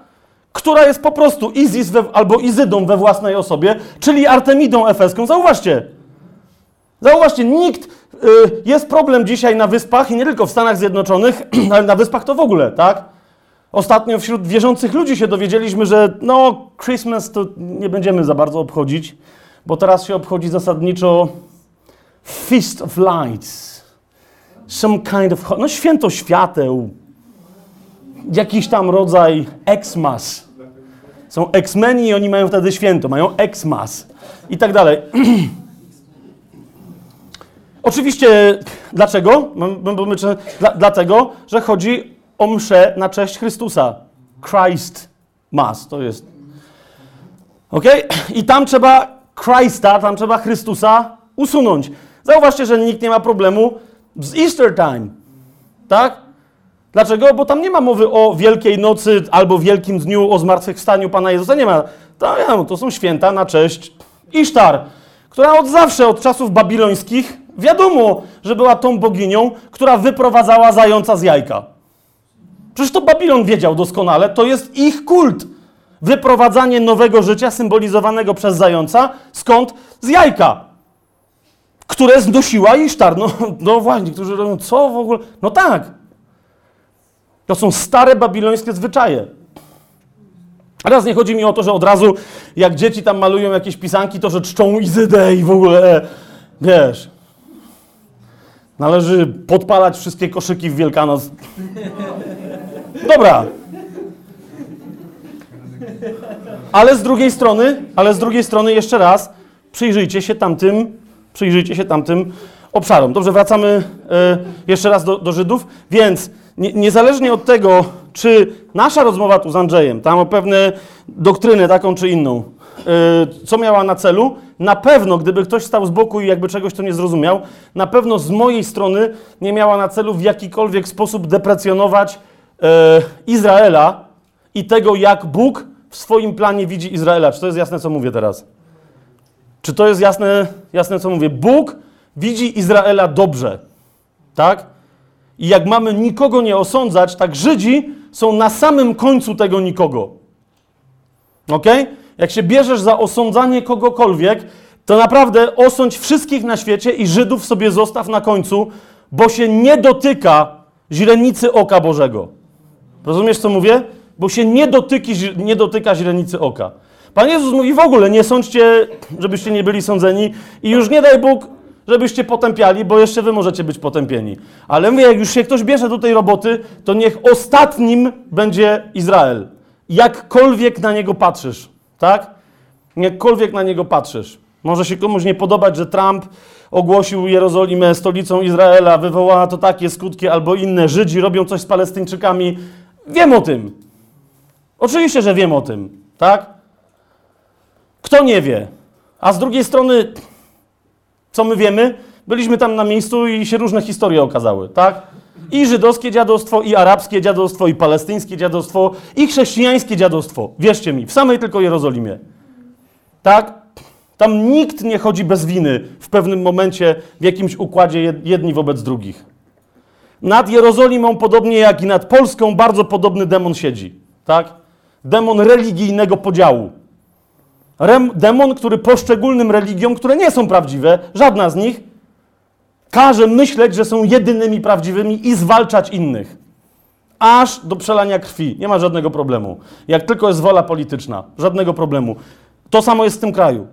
Która jest po prostu Izis we, albo Izydą we własnej osobie, czyli Artemidą Efeską. Zauważcie. Zauważcie, nikt, y, jest problem dzisiaj na wyspach i nie tylko w Stanach Zjednoczonych, ale na wyspach to w ogóle, tak? Ostatnio wśród wierzących ludzi się dowiedzieliśmy, że no, Christmas to nie będziemy za bardzo obchodzić, bo teraz się obchodzi zasadniczo Feast of Lights. Some kind of. No, święto świateł. Jakiś tam rodzaj Xmas. Są X-meni i oni mają wtedy święto, mają Xmas i tak dalej. Oczywiście, dlaczego? Dlatego, że chodzi o mszę na cześć Chrystusa. Christ Mass to jest. Ok? I tam trzeba Christa, tam trzeba Chrystusa usunąć. Zauważcie, że nikt nie ma problemu z Easter time. Tak? Dlaczego? Bo tam nie ma mowy o Wielkiej Nocy albo Wielkim Dniu, o zmartwychwstaniu Pana Jezusa. Nie ma. To, to są święta na cześć Isztar, która od zawsze, od czasów babilońskich, wiadomo, że była tą boginią, która wyprowadzała zająca z jajka. Przecież to Babilon wiedział doskonale, to jest ich kult. Wyprowadzanie nowego życia symbolizowanego przez zająca, skąd? Z jajka, które znosiła Isztar. No, no właśnie, niektórzy robią, co w ogóle? No tak. To są stare babilońskie zwyczaje. Teraz nie chodzi mi o to, że od razu, jak dzieci tam malują jakieś pisanki, to że czczą Izydę i w ogóle, wiesz, należy podpalać wszystkie koszyki w Wielkanoc. Dobra. Ale z drugiej strony, ale z drugiej strony jeszcze raz, przyjrzyjcie się tamtym, przyjrzyjcie się tamtym obszarom. Dobrze, wracamy e, jeszcze raz do, do Żydów. Więc nie, niezależnie od tego, czy nasza rozmowa tu z Andrzejem, tam o pewne doktrynę taką czy inną, co miała na celu, na pewno, gdyby ktoś stał z boku i jakby czegoś to nie zrozumiał, na pewno z mojej strony nie miała na celu w jakikolwiek sposób deprecjonować e, Izraela i tego, jak Bóg w swoim planie widzi Izraela. Czy to jest jasne, co mówię teraz? Czy to jest jasne, jasne co mówię? Bóg widzi Izraela dobrze. Tak? I jak mamy nikogo nie osądzać, tak Żydzi są na samym końcu tego nikogo. Ok? Jak się bierzesz za osądzanie kogokolwiek, to naprawdę osądź wszystkich na świecie i Żydów sobie zostaw na końcu, bo się nie dotyka źrenicy oka Bożego. Rozumiesz, co mówię? Bo się nie, dotyki, nie dotyka źrenicy oka. Pan Jezus mówi w ogóle, nie sądźcie, żebyście nie byli sądzeni i już nie daj Bóg, żebyście potępiali, bo jeszcze wy możecie być potępieni. Ale mówię, jak już się ktoś bierze do tej roboty, to niech ostatnim będzie Izrael. Jakkolwiek na niego patrzysz, tak? Jakkolwiek na niego patrzysz. Może się komuś nie podobać, że Trump ogłosił Jerozolimę stolicą Izraela, wywołała to takie skutki albo inne. Żydzi robią coś z Palestyńczykami. Wiem o tym. Oczywiście, że wiem o tym, tak? Kto nie wie? A z drugiej strony, co my wiemy? Byliśmy tam na miejscu i się różne historie okazały, tak? I żydowskie dziadostwo, i arabskie dziadostwo, i palestyńskie dziadostwo, i chrześcijańskie dziadostwo. Wierzcie mi, w samej tylko Jerozolimie. Tak? Tam nikt nie chodzi bez winy w pewnym momencie w jakimś układzie jedni wobec drugich. Nad Jerozolimą, podobnie jak i nad Polską, bardzo podobny demon siedzi. Tak? Demon religijnego podziału. Rem, demon, który poszczególnym religiom, które nie są prawdziwe, żadna z nich, każe myśleć, że są jedynymi prawdziwymi i zwalczać innych. Aż do przelania krwi. Nie ma żadnego problemu. Jak tylko jest wola polityczna, żadnego problemu. To samo jest w tym kraju.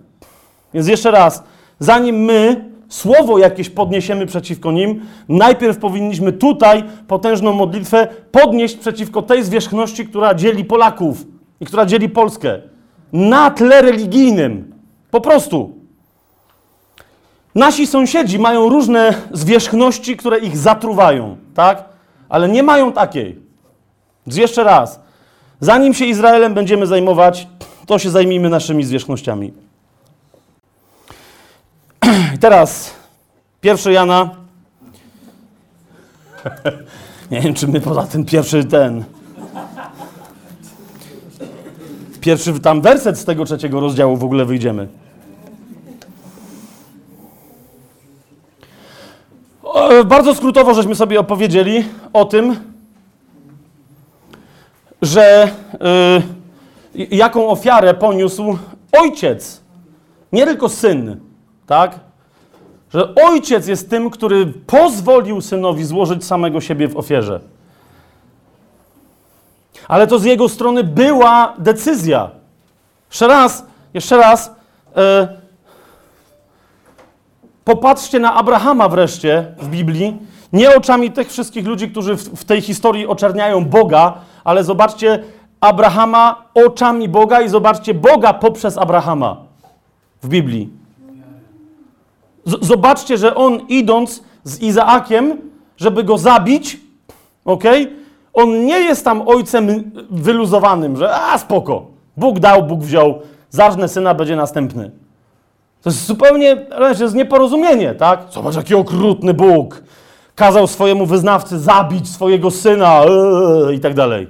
Więc jeszcze raz, zanim my słowo jakieś podniesiemy przeciwko nim, najpierw powinniśmy tutaj potężną modlitwę podnieść przeciwko tej zwierzchności, która dzieli Polaków i która dzieli Polskę. Na tle religijnym. Po prostu. Nasi sąsiedzi mają różne zwierzchności, które ich zatruwają, tak? Ale nie mają takiej. Więc jeszcze raz. Zanim się Izraelem będziemy zajmować, to się zajmijmy naszymi zwierzchnościami. Teraz pierwszy Jana. Nie wiem, czy my poza tym pierwszy ten. Pierwszy tam werset z tego trzeciego rozdziału w ogóle wyjdziemy. Bardzo skrótowo żeśmy sobie opowiedzieli o tym, że y, jaką ofiarę poniósł ojciec, nie tylko syn, tak? Że ojciec jest tym, który pozwolił synowi złożyć samego siebie w ofierze. Ale to z jego strony była decyzja. Jeszcze raz, jeszcze raz. E, popatrzcie na Abrahama wreszcie w Biblii. Nie oczami tych wszystkich ludzi, którzy w, tej historii oczerniają Boga, ale zobaczcie Abrahama oczami Boga i zobaczcie Boga poprzez Abrahama w Biblii. Z zobaczcie, że on idąc z Izaakiem, żeby go zabić, ok? on nie jest tam ojcem wyluzowanym, że a spoko, Bóg dał, Bóg wziął, zarżnę syna, będzie następny. To jest zupełnie, to jest nieporozumienie, tak? Zobacz, jaki okrutny Bóg. Kazał swojemu wyznawcy zabić swojego syna yy, i tak dalej.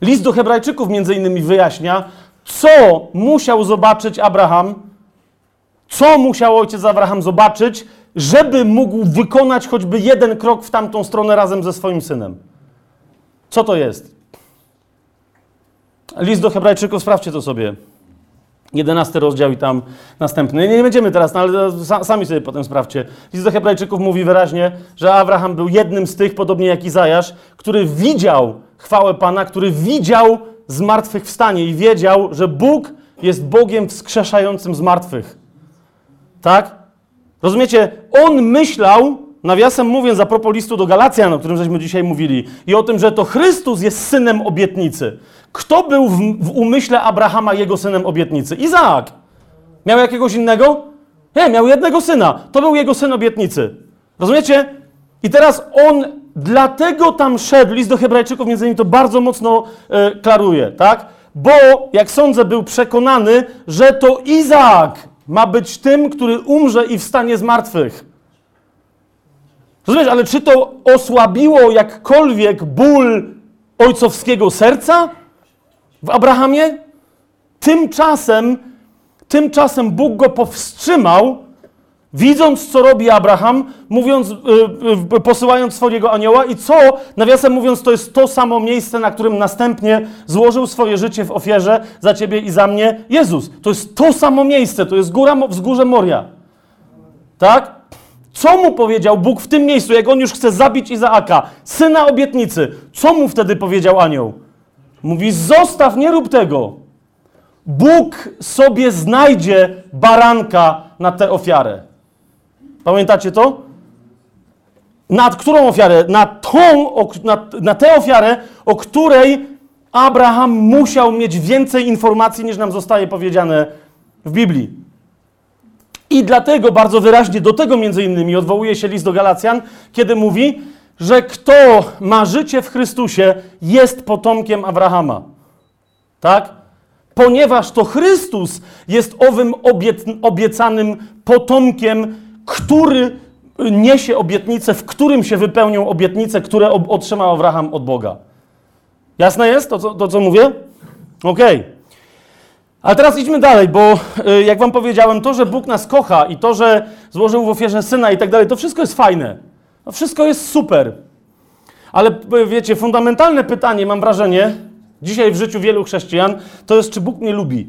List do Hebrajczyków między innymi wyjaśnia, co musiał zobaczyć Abraham, co musiał ojciec Abraham zobaczyć, żeby mógł wykonać choćby jeden krok w tamtą stronę razem ze swoim synem. Co to jest? List do Hebrajczyków, sprawdźcie to sobie. 11 rozdział i tam następny. Nie, nie będziemy teraz, no ale sami sobie potem sprawdźcie. List do Hebrajczyków mówi wyraźnie, że Abraham był jednym z tych, podobnie jak Izajasz, który widział chwałę Pana, który widział zmartwychwstanie i wiedział, że Bóg jest Bogiem wskrzeszającym zmartwych. Tak? Rozumiecie? On myślał, nawiasem mówiąc, a propos listu do Galacjan, o którym żeśmy dzisiaj mówili, i o tym, że to Chrystus jest synem obietnicy. Kto był w, w umyśle Abrahama jego synem obietnicy? Izaak. Miał jakiegoś innego? Nie, miał jednego syna. To był jego syn obietnicy. Rozumiecie? I teraz on dlatego tam szedł, list do Hebrajczyków między innymi to bardzo mocno e, klaruje, tak? Bo, jak sądzę, był przekonany, że to Izaak ma być tym, który umrze i wstanie z martwych. Rozumiesz, ale czy to osłabiło jakkolwiek ból ojcowskiego serca w Abrahamie? Tymczasem, tymczasem Bóg go powstrzymał, widząc, co robi Abraham, mówiąc, yy, posyłając swojego anioła i co, nawiasem mówiąc, to jest to samo miejsce, na którym następnie złożył swoje życie w ofierze za ciebie i za mnie Jezus. To jest to samo miejsce, to jest góra, wzgórze Moria. Tak? Co mu powiedział Bóg w tym miejscu, jak on już chce zabić Izaaka, syna obietnicy? Co mu wtedy powiedział anioł? Mówi: Zostaw, nie rób tego. Bóg sobie znajdzie baranka na tę ofiarę. Pamiętacie to? Nad którą ofiarę? Na tą, na, na tę ofiarę, o której Abraham musiał mieć więcej informacji niż nam zostaje powiedziane w Biblii. I dlatego bardzo wyraźnie do tego między innymi odwołuje się list do Galacjan, kiedy mówi, że kto ma życie w Chrystusie, jest potomkiem Abrahama. Tak? Ponieważ to Chrystus jest owym obiecanym potomkiem, który niesie obietnice, w którym się wypełnią obietnice, które otrzymał Abraham od Boga. Jasne jest to, co, to, co mówię? Okej. Okay. Ale teraz idźmy dalej, bo y, jak wam powiedziałem, to, że Bóg nas kocha i to, że złożył w ofierze syna i tak dalej, to wszystko jest fajne. To wszystko jest super. Ale y, wiecie, fundamentalne pytanie, mam wrażenie, dzisiaj w życiu wielu chrześcijan, to jest, czy Bóg mnie lubi?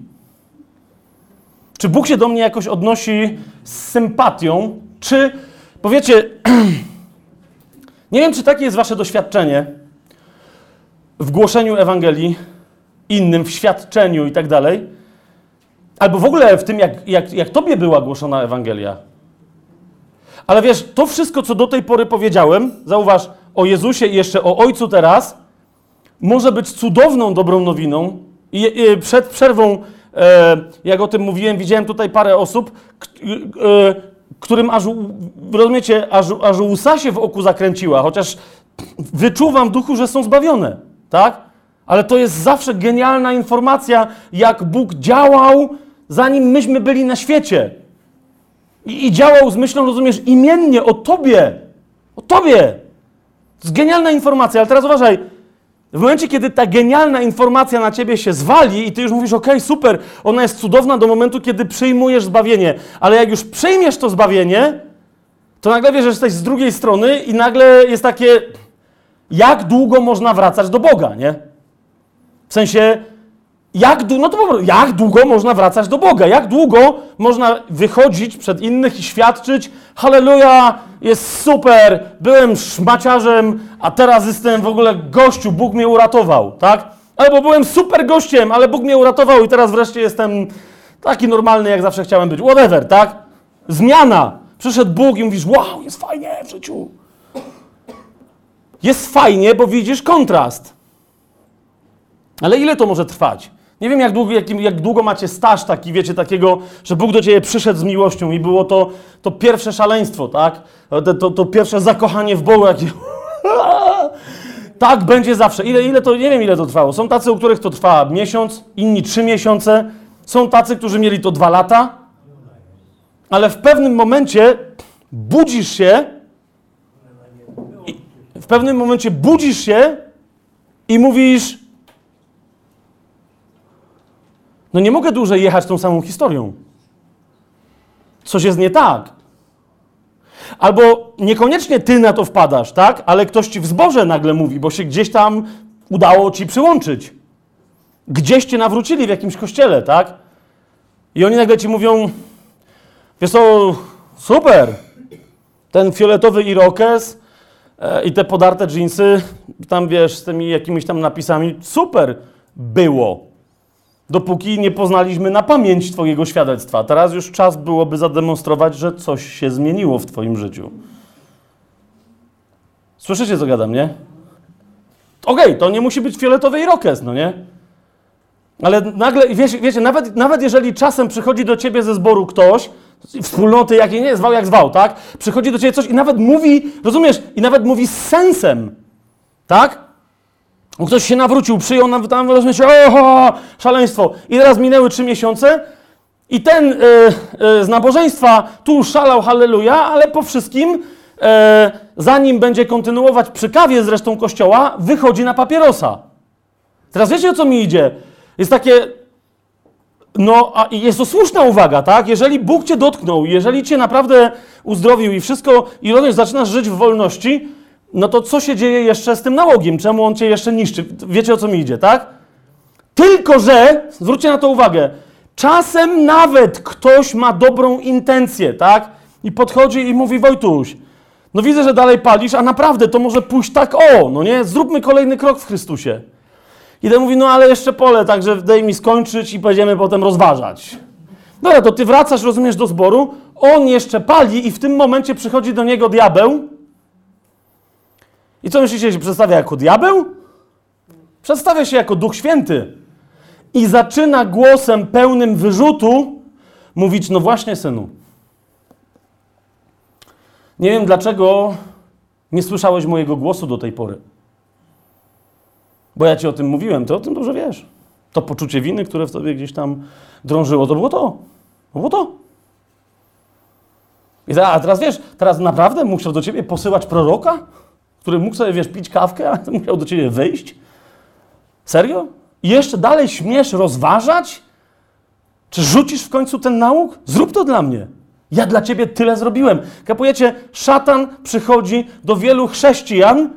Czy Bóg się do mnie jakoś odnosi z sympatią? Czy, powiecie, nie wiem, czy takie jest wasze doświadczenie w głoszeniu Ewangelii innym, w świadczeniu i tak dalej, Albo w ogóle w tym, jak, jak, jak tobie była głoszona Ewangelia. Ale wiesz, to wszystko, co do tej pory powiedziałem, zauważ o Jezusie i jeszcze o Ojcu teraz, może być cudowną, dobrą nowiną. I, i przed przerwą, e, jak o tym mówiłem, widziałem tutaj parę osób, e, którym aż, rozumiecie, aż, aż łsa się w oku zakręciła, chociaż wyczuwam duchu, że są zbawione, tak? Ale to jest zawsze genialna informacja, jak Bóg działał zanim myśmy byli na świecie. I, I, działał z myślą, rozumiesz, imiennie o Tobie. O Tobie. To jest genialna informacja, ale teraz uważaj. W momencie, kiedy ta genialna informacja na Ciebie się zwali i Ty już mówisz, ok, super, ona jest cudowna do momentu, kiedy przyjmujesz zbawienie. Ale jak już przyjmiesz to zbawienie, to nagle wiesz, że jesteś z drugiej strony i nagle jest takie, jak długo można wracać do Boga, nie? W sensie, jak, no to jak długo można wracać do Boga? Jak długo można wychodzić przed innych i świadczyć Halleluja, jest super, byłem szmaciarzem, a teraz jestem w ogóle gościu, Bóg mnie uratował, tak? Albo byłem super gościem, ale Bóg mnie uratował i teraz wreszcie jestem taki normalny, jak zawsze chciałem być. Whatever, tak? Zmiana. Przyszedł Bóg i mówisz, wow, jest fajnie w życiu. Jest fajnie, bo widzisz kontrast. Ale ile to może trwać? Nie wiem, jak długo, jak, jak długo macie staż taki, wiecie, takiego, że Bóg do ciebie przyszedł z miłością i było to, to pierwsze szaleństwo, tak? To, to, to pierwsze zakochanie w Bogu, jakie... tak będzie zawsze. Ile, ile to, nie wiem, ile to trwało. Są tacy, u których to trwa miesiąc, inni trzy miesiące. Są tacy, którzy mieli to dwa lata. Ale w pewnym momencie budzisz się w pewnym momencie budzisz się i mówisz no nie mogę dłużej jechać tą samą historią. Coś jest nie tak. Albo niekoniecznie ty na to wpadasz, tak? Ale ktoś ci w zborze nagle mówi, bo się gdzieś tam udało ci przyłączyć. Gdzieś cię nawrócili w jakimś kościele, tak? I oni nagle ci mówią, wiesz co, super, ten fioletowy irokez e, i te podarte dżinsy, tam wiesz, z tymi jakimiś tam napisami, super było dopóki nie poznaliśmy na pamięć Twojego świadectwa. Teraz już czas byłoby zademonstrować, że coś się zmieniło w Twoim życiu. Słyszycie, co gadam, nie? Okej, to nie musi być fioletowy irokez, no nie? Ale nagle, wiecie, wiecie nawet, nawet jeżeli czasem przychodzi do ciebie ze zboru ktoś, wspólnoty jakiej nie, zwał jak zwał, tak? Przychodzi do ciebie coś i nawet mówi, rozumiesz, i nawet mówi z sensem, tak? Ktoś się nawrócił, przyjął nam tam, rozumiecie, oho, szaleństwo. I teraz minęły trzy miesiące i ten y, y, z nabożeństwa tu szalał, halleluja, ale po wszystkim, y, zanim będzie kontynuować przy kawie z resztą kościoła, wychodzi na papierosa. Teraz wiecie, o co mi idzie? Jest takie, no, a jest to słuszna uwaga, tak? Jeżeli Bóg cię dotknął, jeżeli cię naprawdę uzdrowił i wszystko, i rozumiesz, zaczynasz żyć w wolności, no to co się dzieje jeszcze z tym nałogiem? Czemu on cię jeszcze niszczy? Wiecie o co mi idzie, tak? Tylko, że, zwróćcie na to uwagę, czasem nawet ktoś ma dobrą intencję, tak? I podchodzi i mówi, Wojtuś, no widzę, że dalej palisz, a naprawdę to może pójść tak o, no nie? Zróbmy kolejny krok w Chrystusie. I ten mówi, no ale jeszcze pole, także daj mi skończyć i będziemy potem rozważać. Dobra, to ty wracasz, rozumiesz, do zboru, on jeszcze pali i w tym momencie przychodzi do niego diabeł i co myślicie, się przedstawia jako diabeł? Przedstawia się jako Duch Święty. I zaczyna głosem pełnym wyrzutu mówić: No właśnie, synu. Nie wiem dlaczego nie słyszałeś mojego głosu do tej pory. Bo ja ci o tym mówiłem, ty o tym dobrze wiesz. To poczucie winy, które w tobie gdzieś tam drążyło, to było to. To było to. I a teraz wiesz, teraz naprawdę musiał do ciebie posyłać proroka? Który mógł sobie, wiesz, pić kawkę, a musiał do ciebie wyjść? Serio? I jeszcze dalej śmiesz rozważać? Czy rzucisz w końcu ten nauk? Zrób to dla mnie. Ja dla ciebie tyle zrobiłem. Kapujecie, szatan przychodzi do wielu chrześcijan,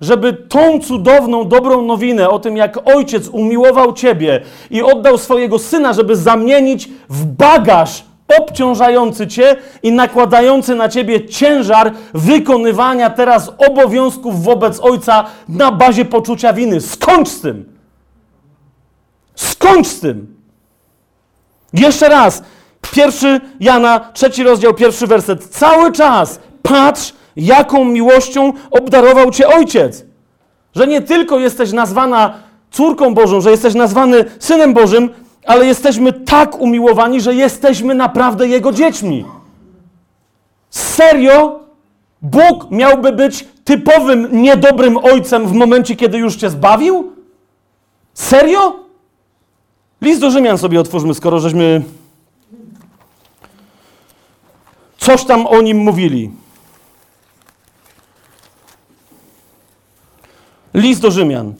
żeby tą cudowną, dobrą nowinę o tym, jak ojciec umiłował ciebie i oddał swojego syna, żeby zamienić w bagaż obciążający cię i nakładający na ciebie ciężar wykonywania teraz obowiązków wobec ojca na bazie poczucia winy. Skończ z tym. Skończ z tym. Jeszcze raz. Pierwszy Jana, trzeci rozdział, pierwszy werset. Cały czas patrz, jaką miłością obdarował cię ojciec. Że nie tylko jesteś nazwana córką Bożą, że jesteś nazwany synem Bożym, ale jesteśmy tak umiłowani, że jesteśmy naprawdę Jego dziećmi. Serio? Bóg miałby być typowym niedobrym ojcem w momencie, kiedy już cię zbawił? Serio? List do Rzymian sobie otwórzmy, skoro żeśmy coś tam o nim mówili. List do Rzymian.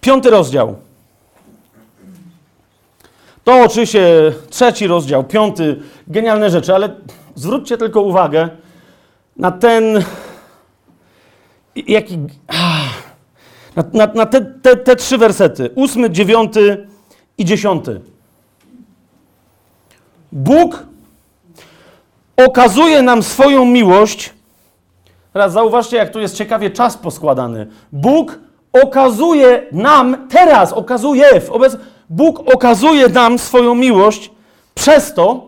Piąty rozdział. To oczywiście trzeci rozdział, piąty, genialne rzeczy, ale zwróćcie tylko uwagę na ten, jaki, na, na, na te, te, te trzy wersety, ósmy, dziewiąty i dziesiąty. Bóg okazuje nam swoją miłość. Teraz zauważcie, jak tu jest ciekawie czas poskładany. Bóg okazuje nam teraz, okazuje, wobec, Bóg okazuje nam swoją miłość przez to,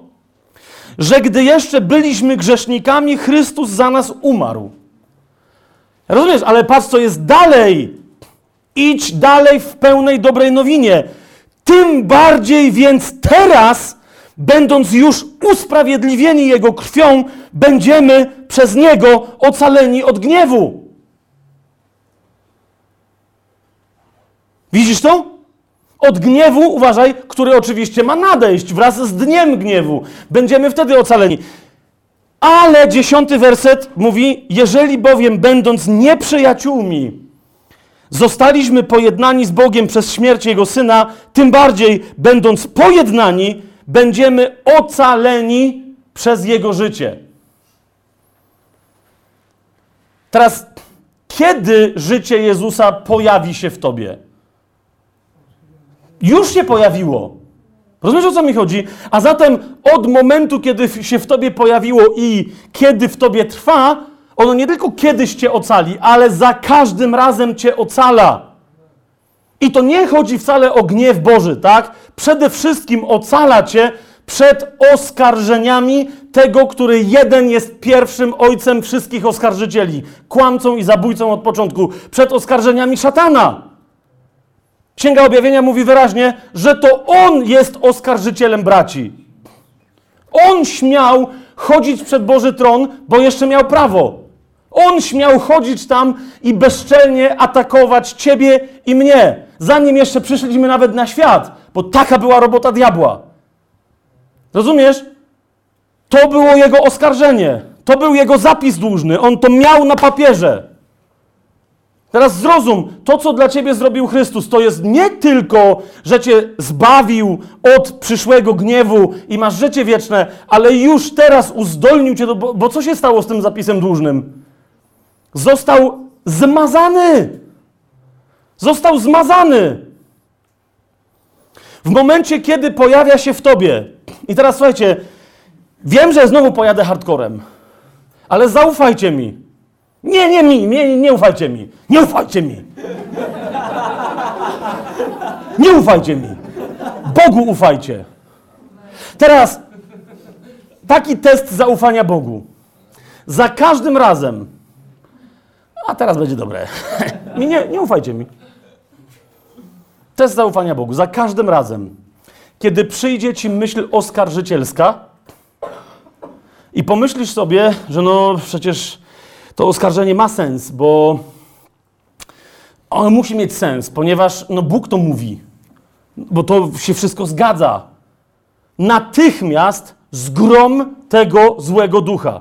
że gdy jeszcze byliśmy grzesznikami, Chrystus za nas umarł. Rozumiesz, ale patrz, co jest dalej. Idź dalej w pełnej dobrej nowinie. Tym bardziej więc teraz, będąc już usprawiedliwieni Jego krwią, będziemy przez Niego ocaleni od gniewu. Widzisz to? Od gniewu, uważaj, który oczywiście ma nadejść wraz z dniem gniewu. Będziemy wtedy ocaleni. Ale dziesiąty werset mówi: Jeżeli bowiem, będąc nieprzyjaciółmi, zostaliśmy pojednani z Bogiem przez śmierć Jego syna, tym bardziej, będąc pojednani, będziemy ocaleni przez Jego życie. Teraz, kiedy życie Jezusa pojawi się w tobie? Już się pojawiło. Rozumiesz o co mi chodzi? A zatem od momentu, kiedy się w tobie pojawiło i kiedy w tobie trwa, ono nie tylko kiedyś cię ocali, ale za każdym razem cię ocala. I to nie chodzi wcale o gniew Boży, tak? Przede wszystkim ocala cię przed oskarżeniami tego, który jeden jest pierwszym ojcem wszystkich oskarżycieli, kłamcą i zabójcą od początku, przed oskarżeniami szatana. Księga Objawienia mówi wyraźnie, że to on jest oskarżycielem braci. On śmiał chodzić przed Boży tron, bo jeszcze miał prawo. On śmiał chodzić tam i bezczelnie atakować ciebie i mnie, zanim jeszcze przyszliśmy nawet na świat, bo taka była robota diabła. Rozumiesz? To było jego oskarżenie. To był jego zapis dłużny. On to miał na papierze. Teraz zrozum, to co dla ciebie zrobił Chrystus, to jest nie tylko, że cię zbawił od przyszłego gniewu i masz życie wieczne, ale już teraz uzdolnił cię do. Bo, bo co się stało z tym zapisem dłużnym? Został zmazany. Został zmazany. W momencie, kiedy pojawia się w tobie. I teraz słuchajcie, wiem, że znowu pojadę hardcorem, ale zaufajcie mi. Nie, nie mi, nie, nie ufajcie mi. Nie ufajcie mi. Nie ufajcie mi. Bogu ufajcie. Teraz taki test zaufania Bogu. Za każdym razem. A teraz będzie dobre. Nie, nie ufajcie mi. Test zaufania Bogu. Za każdym razem, kiedy przyjdzie ci myśl oskarżycielska i pomyślisz sobie, że no przecież to oskarżenie ma sens, bo ono musi mieć sens, ponieważ no Bóg to mówi, bo to się wszystko zgadza. Natychmiast zgrom tego złego ducha.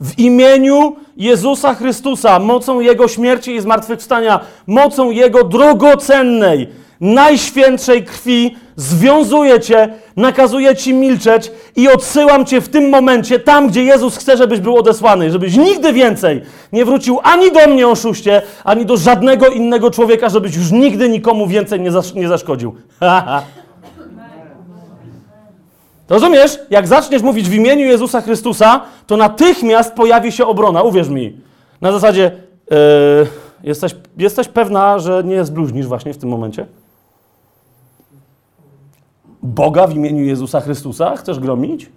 W imieniu Jezusa Chrystusa, mocą Jego śmierci i zmartwychwstania, mocą Jego drogocennej, najświętszej krwi, związuję Cię, nakazuję Ci milczeć i odsyłam Cię w tym momencie tam, gdzie Jezus chce, żebyś był odesłany, żebyś nigdy więcej nie wrócił ani do mnie, oszuście, ani do żadnego innego człowieka, żebyś już nigdy nikomu więcej nie, zasz- nie zaszkodził. Rozumiesz? Jak zaczniesz mówić w imieniu Jezusa Chrystusa, to natychmiast pojawi się obrona, uwierz mi. Na zasadzie, yy, jesteś, jesteś pewna, że nie zbluźnisz właśnie w tym momencie? Boga w imieniu Jezusa Chrystusa chcesz gromić?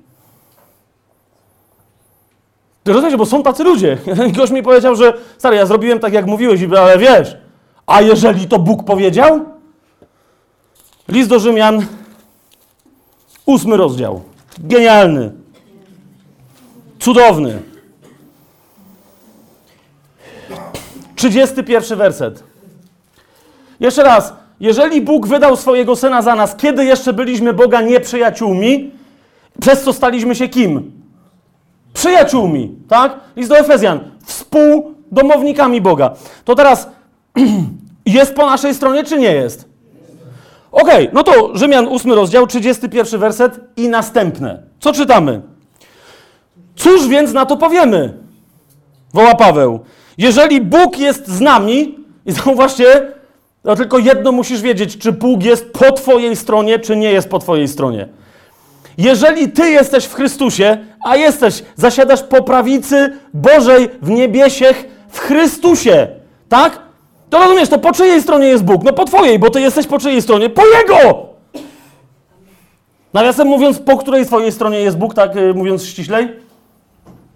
Ty rozumiesz, bo są tacy ludzie. Ktoś mi powiedział, że stary, ja zrobiłem tak, jak mówiłeś, ale wiesz, a jeżeli to Bóg powiedział? List do Rzymian, Ósmy rozdział. Genialny. Cudowny. 31 werset. Jeszcze raz. Jeżeli Bóg wydał swojego syna za nas, kiedy jeszcze byliśmy Boga nieprzyjaciółmi, przez co staliśmy się kim? Przyjaciółmi, tak? List do Efezjan. Współdomownikami Boga. To teraz jest po naszej stronie, czy nie jest? Okej, no to Rzymian 8 rozdział, 31 werset i następne. Co czytamy? Cóż więc na to powiemy? Woła Paweł. Jeżeli Bóg jest z nami, i zauważcie, no tylko jedno musisz wiedzieć, czy Bóg jest po twojej stronie, czy nie jest po twojej stronie. Jeżeli ty jesteś w Chrystusie, a jesteś, zasiadasz po prawicy Bożej w niebiesiech w Chrystusie, tak? To rozumiesz, to po czyjej stronie jest Bóg? No po twojej, bo ty jesteś po czyjej stronie? Po Jego! Nawiasem mówiąc, po której twojej stronie jest Bóg, tak y, mówiąc ściślej?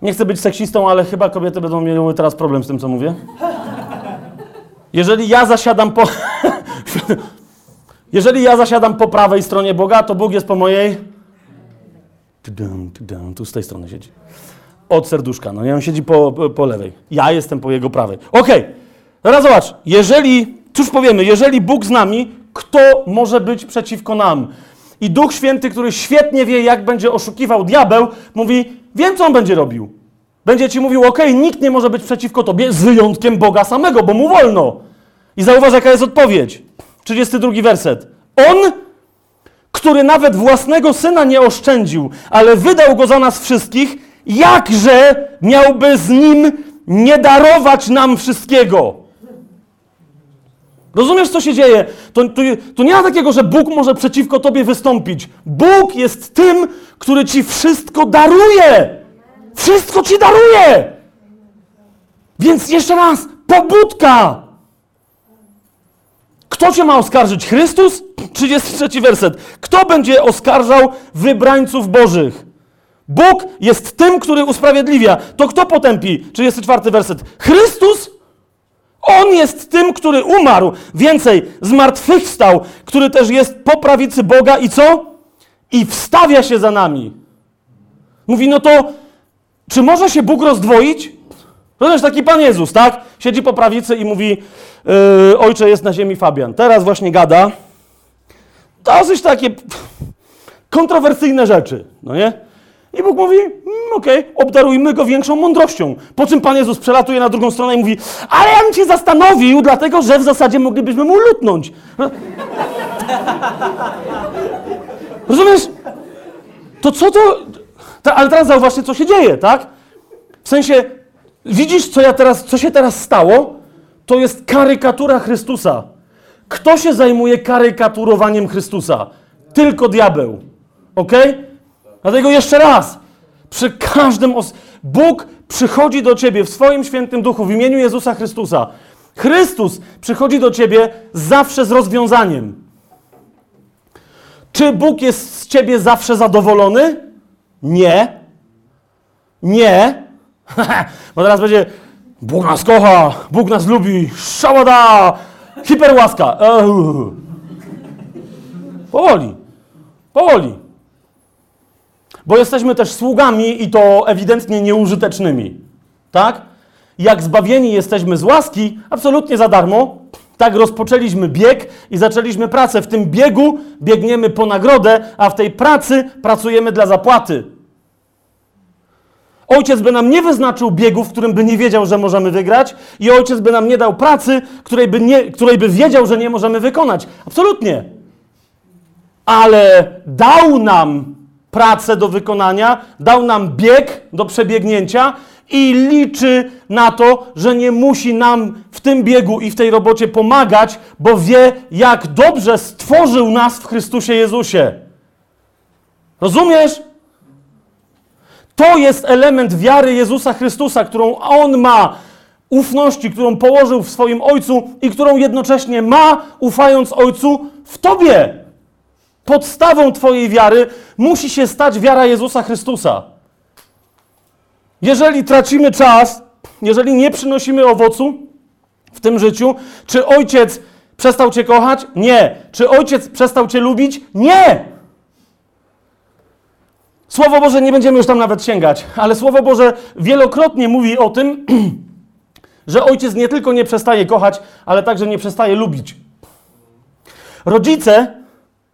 Nie chcę być seksistą, ale chyba kobiety będą miały teraz problem z tym, co mówię. Jeżeli ja zasiadam po. Jeżeli ja zasiadam po prawej stronie Boga, to Bóg jest po mojej. Tu z tej strony siedzi. Od serduszka. No nie, on siedzi po, po, lewej. Ja jestem po jego prawej. Okej, teraz zobacz. Jeżeli, cóż powiemy, jeżeli Bóg z nami, kto może być przeciwko nam? I Duch Święty, który świetnie wie, jak będzie oszukiwał diabeł, mówi: Wiem, co on będzie robił. Będzie ci mówił: OK, nikt nie może być przeciwko tobie, z wyjątkiem Boga samego, bo mu wolno. I zauważ, jaka jest odpowiedź. 32 werset. On, który nawet własnego syna nie oszczędził, ale wydał go za nas wszystkich, jakże miałby z nim nie darować nam wszystkiego? Rozumiesz, co się dzieje? To, nie ma takiego, że Bóg może przeciwko tobie wystąpić. Bóg jest tym, który ci wszystko daruje. Wszystko ci daruje. Więc jeszcze raz, pobudka. Kto cię ma oskarżyć? Chrystus? 33 werset. Kto będzie oskarżał wybrańców Bożych? Bóg jest tym, który usprawiedliwia. To kto potępi? 34 werset. Chrystus? On jest tym, który umarł. Więcej, zmartwychwstał, który też jest po prawicy Boga i co? I wstawia się za nami. Mówi, no to czy może się Bóg rozdwoić? To też taki Pan Jezus, tak? Siedzi po prawicy i mówi, yy, ojcze jest na ziemi Fabian. Teraz właśnie gada. Dosyć takie kontrowersyjne rzeczy, no nie? I Bóg mówi, mm, okej, okay, obdarujmy go większą mądrością. Po czym Pan Jezus przelatuje na drugą stronę i mówi, ale ja bym cię zastanowił, dlatego że w zasadzie moglibyśmy mu lutnąć. Rozumiesz? To co to... Ta, ale teraz zauważcie, co się dzieje, tak? W sensie, widzisz, co, ja teraz, co się teraz stało? To jest karykatura Chrystusa. Kto się zajmuje karykaturowaniem Chrystusa? Tylko diabeł. Ok? Dlatego jeszcze raz. Przy każdym. Os- Bóg przychodzi do ciebie w swoim świętym duchu w imieniu Jezusa Chrystusa. Chrystus przychodzi do ciebie zawsze z rozwiązaniem. Czy Bóg jest z ciebie zawsze zadowolony? Nie. Nie. Bo teraz będzie Bóg nas kocha, Bóg nas lubi, szałada, hiperłaska. Powoli. Powoli. Bo jesteśmy też sługami i to ewidentnie nieużytecznymi. Tak? Jak zbawieni jesteśmy z łaski, absolutnie za darmo, tak rozpoczęliśmy bieg i zaczęliśmy pracę. W tym biegu biegniemy po nagrodę, a w tej pracy pracujemy dla zapłaty. Ojciec by nam nie wyznaczył biegu, w którym by nie wiedział, że możemy wygrać, i ojciec by nam nie dał pracy, której by, nie, której by wiedział, że nie możemy wykonać. Absolutnie. Ale dał nam pracę do wykonania, dał nam bieg do przebiegnięcia i liczy na to, że nie musi nam w tym biegu i w tej robocie pomagać, bo wie, jak dobrze stworzył nas w Chrystusie Jezusie. Rozumiesz? To jest element wiary Jezusa Chrystusa, którą On ma, ufności, którą położył w swoim Ojcu i którą jednocześnie ma, ufając Ojcu, w Tobie. Podstawą Twojej wiary musi się stać wiara Jezusa Chrystusa. Jeżeli tracimy czas, jeżeli nie przynosimy owocu w tym życiu, czy ojciec przestał Cię kochać? Nie. Czy ojciec przestał Cię lubić? Nie. Słowo Boże nie będziemy już tam nawet sięgać, ale Słowo Boże wielokrotnie mówi o tym, że ojciec nie tylko nie przestaje kochać, ale także nie przestaje lubić. Rodzice,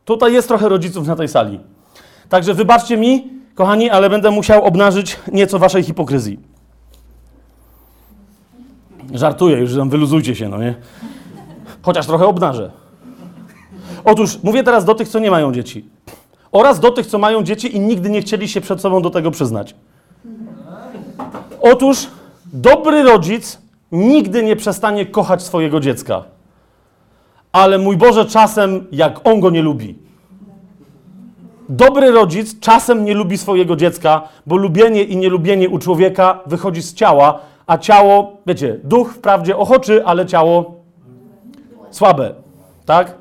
tutaj jest trochę rodziców na tej sali. Także wybaczcie mi, kochani, ale będę musiał obnażyć nieco waszej hipokryzji. Żartuję, już tam wyluzujcie się, no nie? Chociaż trochę obnażę. Otóż mówię teraz do tych, co nie mają dzieci. Oraz do tych, co mają dzieci i nigdy nie chcieli się przed sobą do tego przyznać. Otóż dobry rodzic nigdy nie przestanie kochać swojego dziecka. Ale mój Boże, czasem jak on go nie lubi. Dobry rodzic czasem nie lubi swojego dziecka, bo lubienie i nielubienie u człowieka wychodzi z ciała, a ciało, wiecie, duch wprawdzie ochoczy, ale ciało słabe. Tak?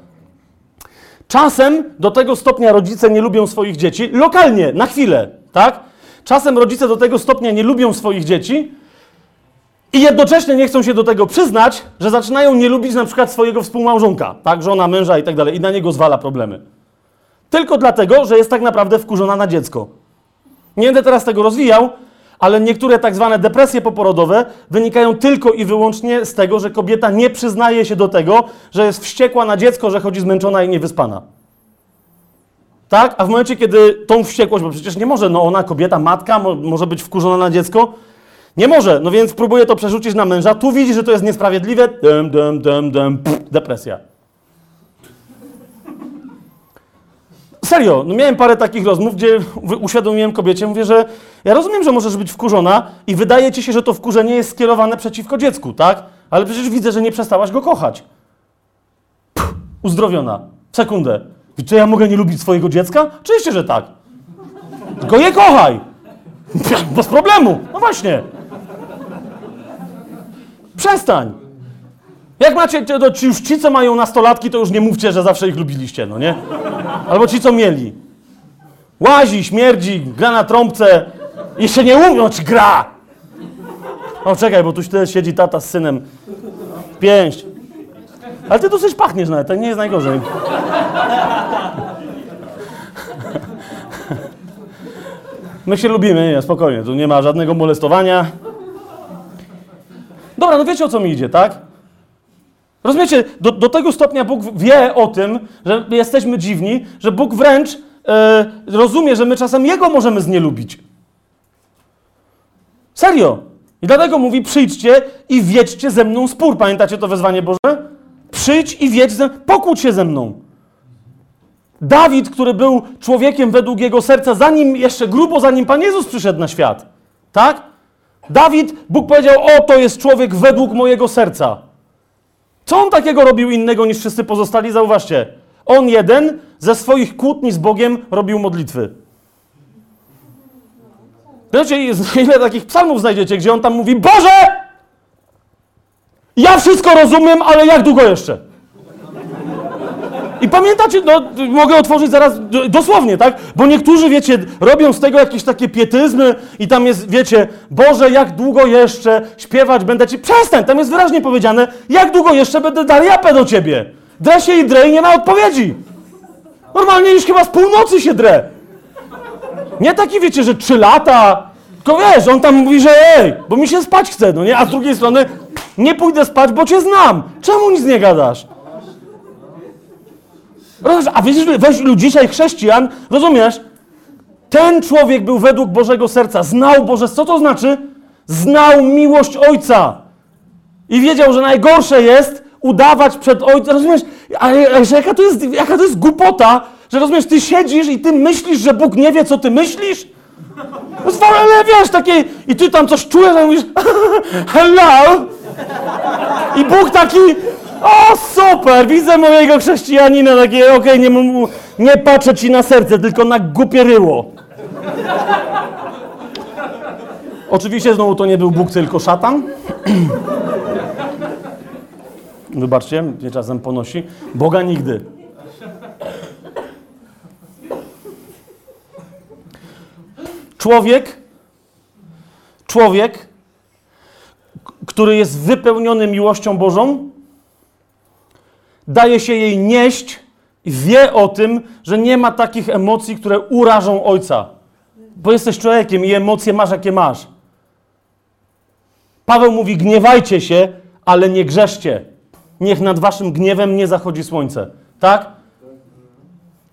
Czasem do tego stopnia rodzice nie lubią swoich dzieci, lokalnie, na chwilę, tak? Czasem rodzice do tego stopnia nie lubią swoich dzieci, I jednocześnie nie chcą się do tego przyznać, że zaczynają nie lubić na przykład swojego współmałżonka, tak, żona, męża i tak dalej, i na niego zwala problemy. Tylko dlatego, że jest tak naprawdę wkurzona na dziecko. Nie będę teraz tego rozwijał, ale niektóre tak zwane depresje poporodowe wynikają tylko i wyłącznie z tego, że kobieta nie przyznaje się do tego, że jest wściekła na dziecko, że chodzi zmęczona i niewyspana. Tak? A w momencie, kiedy tą wściekłość, bo przecież nie może, no ona, kobieta, matka, mo może być wkurzona na dziecko, nie może, no więc próbuje to przerzucić na męża. Tu widzi, że to jest niesprawiedliwe. Dem, dem, dem, dem, pff, depresja. Serio, no miałem parę takich rozmów, gdzie uświadomiłem kobiecie, mówię, że ja rozumiem, że możesz być wkurzona i wydaje ci się, że to wkurzenie jest skierowane przeciwko dziecku, tak? Ale przecież widzę, że nie przestałaś go kochać. Pff, uzdrowiona. W sekundę. Czy ja mogę nie lubić swojego dziecka? Oczywiście, że tak. Tylko je kochaj. Bez problemu. No właśnie. Przestań. Jak macie, to, już ci, co mają nastolatki, to już nie mówcie, że zawsze ich lubiliście, no nie? Albo ci, co mieli. Łazi, śmierdzi, gra na trąbce. Jeszcze nie mówią, czy gra. O, czekaj, bo tu tyle siedzi tata z synem. Pięść. Ale ty dosyć pachniesz nawet, to nie jest najgorzej. My się lubimy, nie, spokojnie, tu nie ma żadnego molestowania. Dobra, no wiecie o co mi idzie, tak? Rozumiecie, do, do tego stopnia Bóg wie o tym, że jesteśmy dziwni, że Bóg wręcz e, rozumie, że my czasem Jego możemy znielubić. Serio. I dlatego mówi, przyjdźcie i wiedźcie ze mną spór. Pamiętacie to wezwanie Boże? Przyjdź i wiedź ze pokłóć się ze mną. Dawid, który był człowiekiem według jego serca, zanim jeszcze grubo, zanim Pan Jezus przyszedł na świat. Tak? Dawid, Bóg powiedział, o, to jest człowiek według mojego serca. Co on takiego robił innego niż wszyscy pozostali? Zauważcie. On jeden ze swoich kłótni z Bogiem robił modlitwy. Wiecie, ile takich psalmów znajdziecie, gdzie on tam mówi, Boże! Ja wszystko rozumiem, ale jak długo jeszcze? I pamiętacie, no mogę otworzyć zaraz dosłownie, tak? Bo niektórzy, wiecie, robią z tego jakieś takie pietyzmy i tam jest, wiecie, Boże, jak długo jeszcze śpiewać będę ci... Przestań, tam jest wyraźnie powiedziane, jak długo jeszcze będę dar japę do ciebie. Drę się i drę i nie ma odpowiedzi. Normalnie już chyba z północy się drę. Nie taki, wiecie, że trzy lata, tylko wiesz, on tam mówi, że ej, bo mi się spać chce, no nie? A z drugiej strony, nie pójdę spać, bo cię znam. Czemu nic nie gadasz? Rozumiesz, a widzisz, weź lu- dzisiaj chrześcijan, rozumiesz? Ten człowiek był według Bożego serca, znał Boże, co to znaczy? Znał miłość Ojca. I wiedział, że najgorsze jest udawać przed Ojcem, rozumiesz? Ale, jaka, to jest, jaka to jest głupota, że rozumiesz, ty siedzisz i ty myślisz, że Bóg nie wie, co ty myślisz? No z- Ale wiesz, takie, i ty tam coś czujesz, a mówisz, hello? I Bóg taki, o super, widzę mojego chrześcijanina, takie, okej, nie, mu- nie patrzę ci na serce, tylko na głupie ryło. Oczywiście znowu to nie był Bóg, tylko szatan. Wybaczcie, mnie czasem ponosi. Boga nigdy. Człowiek, człowiek, który jest wypełniony miłością Bożą, daje się jej nieść i wie o tym, że nie ma takich emocji, które urażą Ojca. Bo jesteś człowiekiem i emocje masz, jakie masz. Paweł mówi: gniewajcie się, ale nie grzeszcie. Niech nad waszym gniewem nie zachodzi słońce. Tak?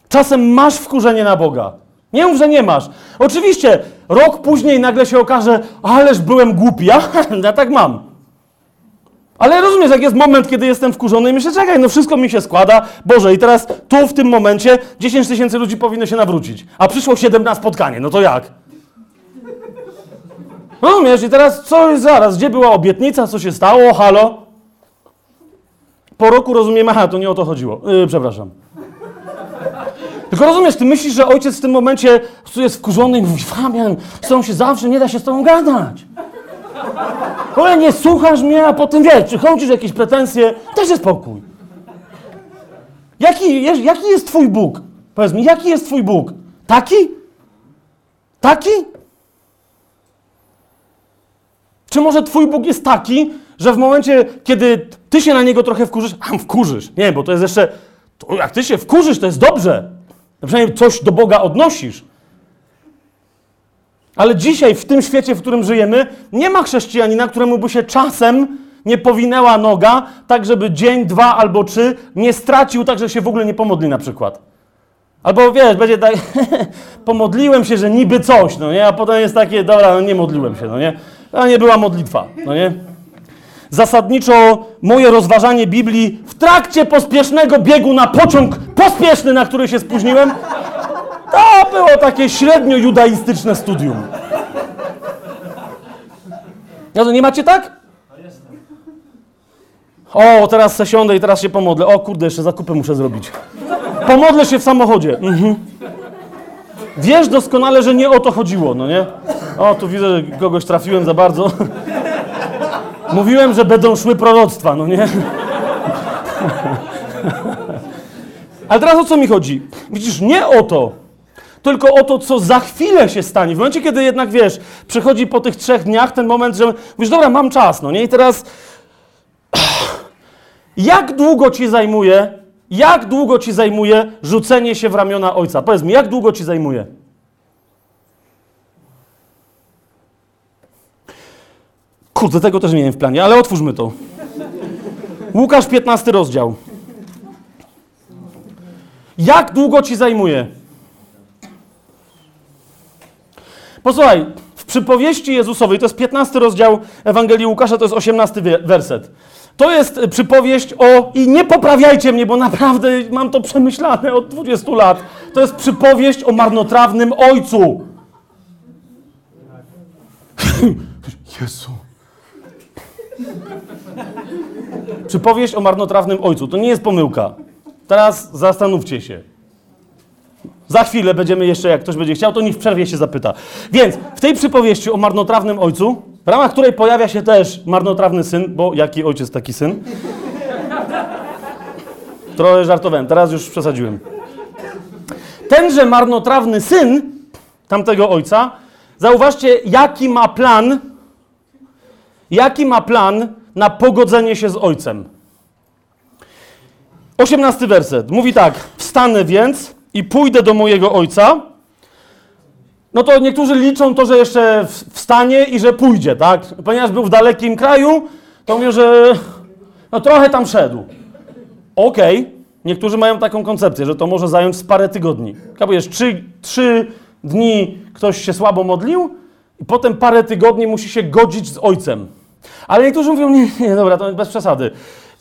Czasem masz wkurzenie na Boga. Nie mów, że nie masz. Oczywiście, rok później nagle się okaże, ależ byłem głupi. Ja, ja tak mam. Ale rozumiesz, jak jest moment, kiedy jestem wkurzony i myślę, czekaj, no wszystko mi się składa. Boże, i teraz tu, w tym momencie 10 tysięcy ludzi powinno się nawrócić. A przyszło 7 na spotkanie, no to jak? Rozumiesz, i teraz co zaraz? Gdzie była obietnica? Co się stało? Halo? Po roku rozumiem, aha, to nie o to chodziło. Yy, przepraszam. Tylko rozumiesz, ty myślisz, że ojciec w tym momencie jest wkurzony i mówi, Fabian, z się zawsze nie da się z tobą gadać. Ale nie słuchasz mnie, a potem wiesz, przychodzisz jakieś pretensje, też jest spokój. Jaki, jaki jest twój Bóg? Powiedz mi, jaki jest twój Bóg? Taki? Taki? Czy może twój Bóg jest taki, że w momencie, kiedy ty się na niego trochę wkurzysz, a wkurzysz, nie, bo to jest jeszcze, to jak ty się wkurzysz, to jest dobrze. Na przynajmniej coś do Boga odnosisz. Ale dzisiaj, w tym świecie, w którym żyjemy, nie ma chrześcijanina, któremu by się czasem nie powinęła noga, tak żeby dzień, dwa albo trzy nie stracił, tak że się w ogóle nie pomodli na przykład. Albo wiesz, będzie tak, pomodliłem się, że niby coś, no nie, a potem jest takie, dobra, no nie modliłem się, no nie. A nie była modlitwa, no nie. Zasadniczo moje rozważanie Biblii w trakcie pospiesznego biegu na pociąg pospieszny, na który się spóźniłem, to było takie średnio judaistyczne studium. No to nie macie tak? O, teraz se siądę i teraz się pomodlę. O kurde, jeszcze zakupy muszę zrobić. Pomodlę się w samochodzie. Mhm. Wiesz doskonale, że nie o to chodziło, no nie? O, tu widzę, że kogoś trafiłem za bardzo. Mówiłem, że będą szły proroctwa, no nie? Ale teraz o co mi chodzi? Widzisz, nie o to, tylko o to, co za chwilę się stanie. W momencie, kiedy jednak wiesz, przychodzi po tych trzech dniach ten moment, że mówisz, dobra, mam czas, no nie? I teraz jak długo ci zajmuje, jak długo ci zajmuje rzucenie się w ramiona ojca? Powiedz mi, jak długo ci zajmuje? Kurde, tego też nie miałem w planie, ale otwórzmy to. Łukasz 15 rozdział. Jak długo ci zajmuje? Posłuchaj, w przypowieści Jezusowej, to jest 15 rozdział Ewangelii Łukasza, to jest 18 wie- werset. To jest y, przypowieść o, i nie poprawiajcie mnie, bo naprawdę mam to przemyślane od 20 lat. To jest przypowieść o marnotrawnym ojcu. Jezu. Przypowieść o marnotrawnym ojcu. To nie jest pomyłka. Teraz zastanówcie się. Za chwilę będziemy jeszcze, jak ktoś będzie chciał, to niech w przerwie się zapyta. Więc w tej przypowieści o marnotrawnym ojcu, w ramach której pojawia się też marnotrawny syn, bo jaki ojciec, taki syn. Trochę żartowałem, teraz już przesadziłem. Tenże marnotrawny syn tamtego ojca, zauważcie, jaki ma plan, jaki ma plan na pogodzenie się z ojcem. 18 werset. Mówi tak: Wstanę więc i pójdę do mojego ojca. No to niektórzy liczą to, że jeszcze wstanie i że pójdzie, tak? Ponieważ był w dalekim kraju, to mówią, że no trochę tam szedł. Okej, niektórzy mają taką koncepcję, że to może zająć parę tygodni. Kapujesz, trzy, trzy dni ktoś się słabo modlił i potem parę tygodni musi się godzić z ojcem. Ale niektórzy mówią, nie, nie, dobra, to bez przesady.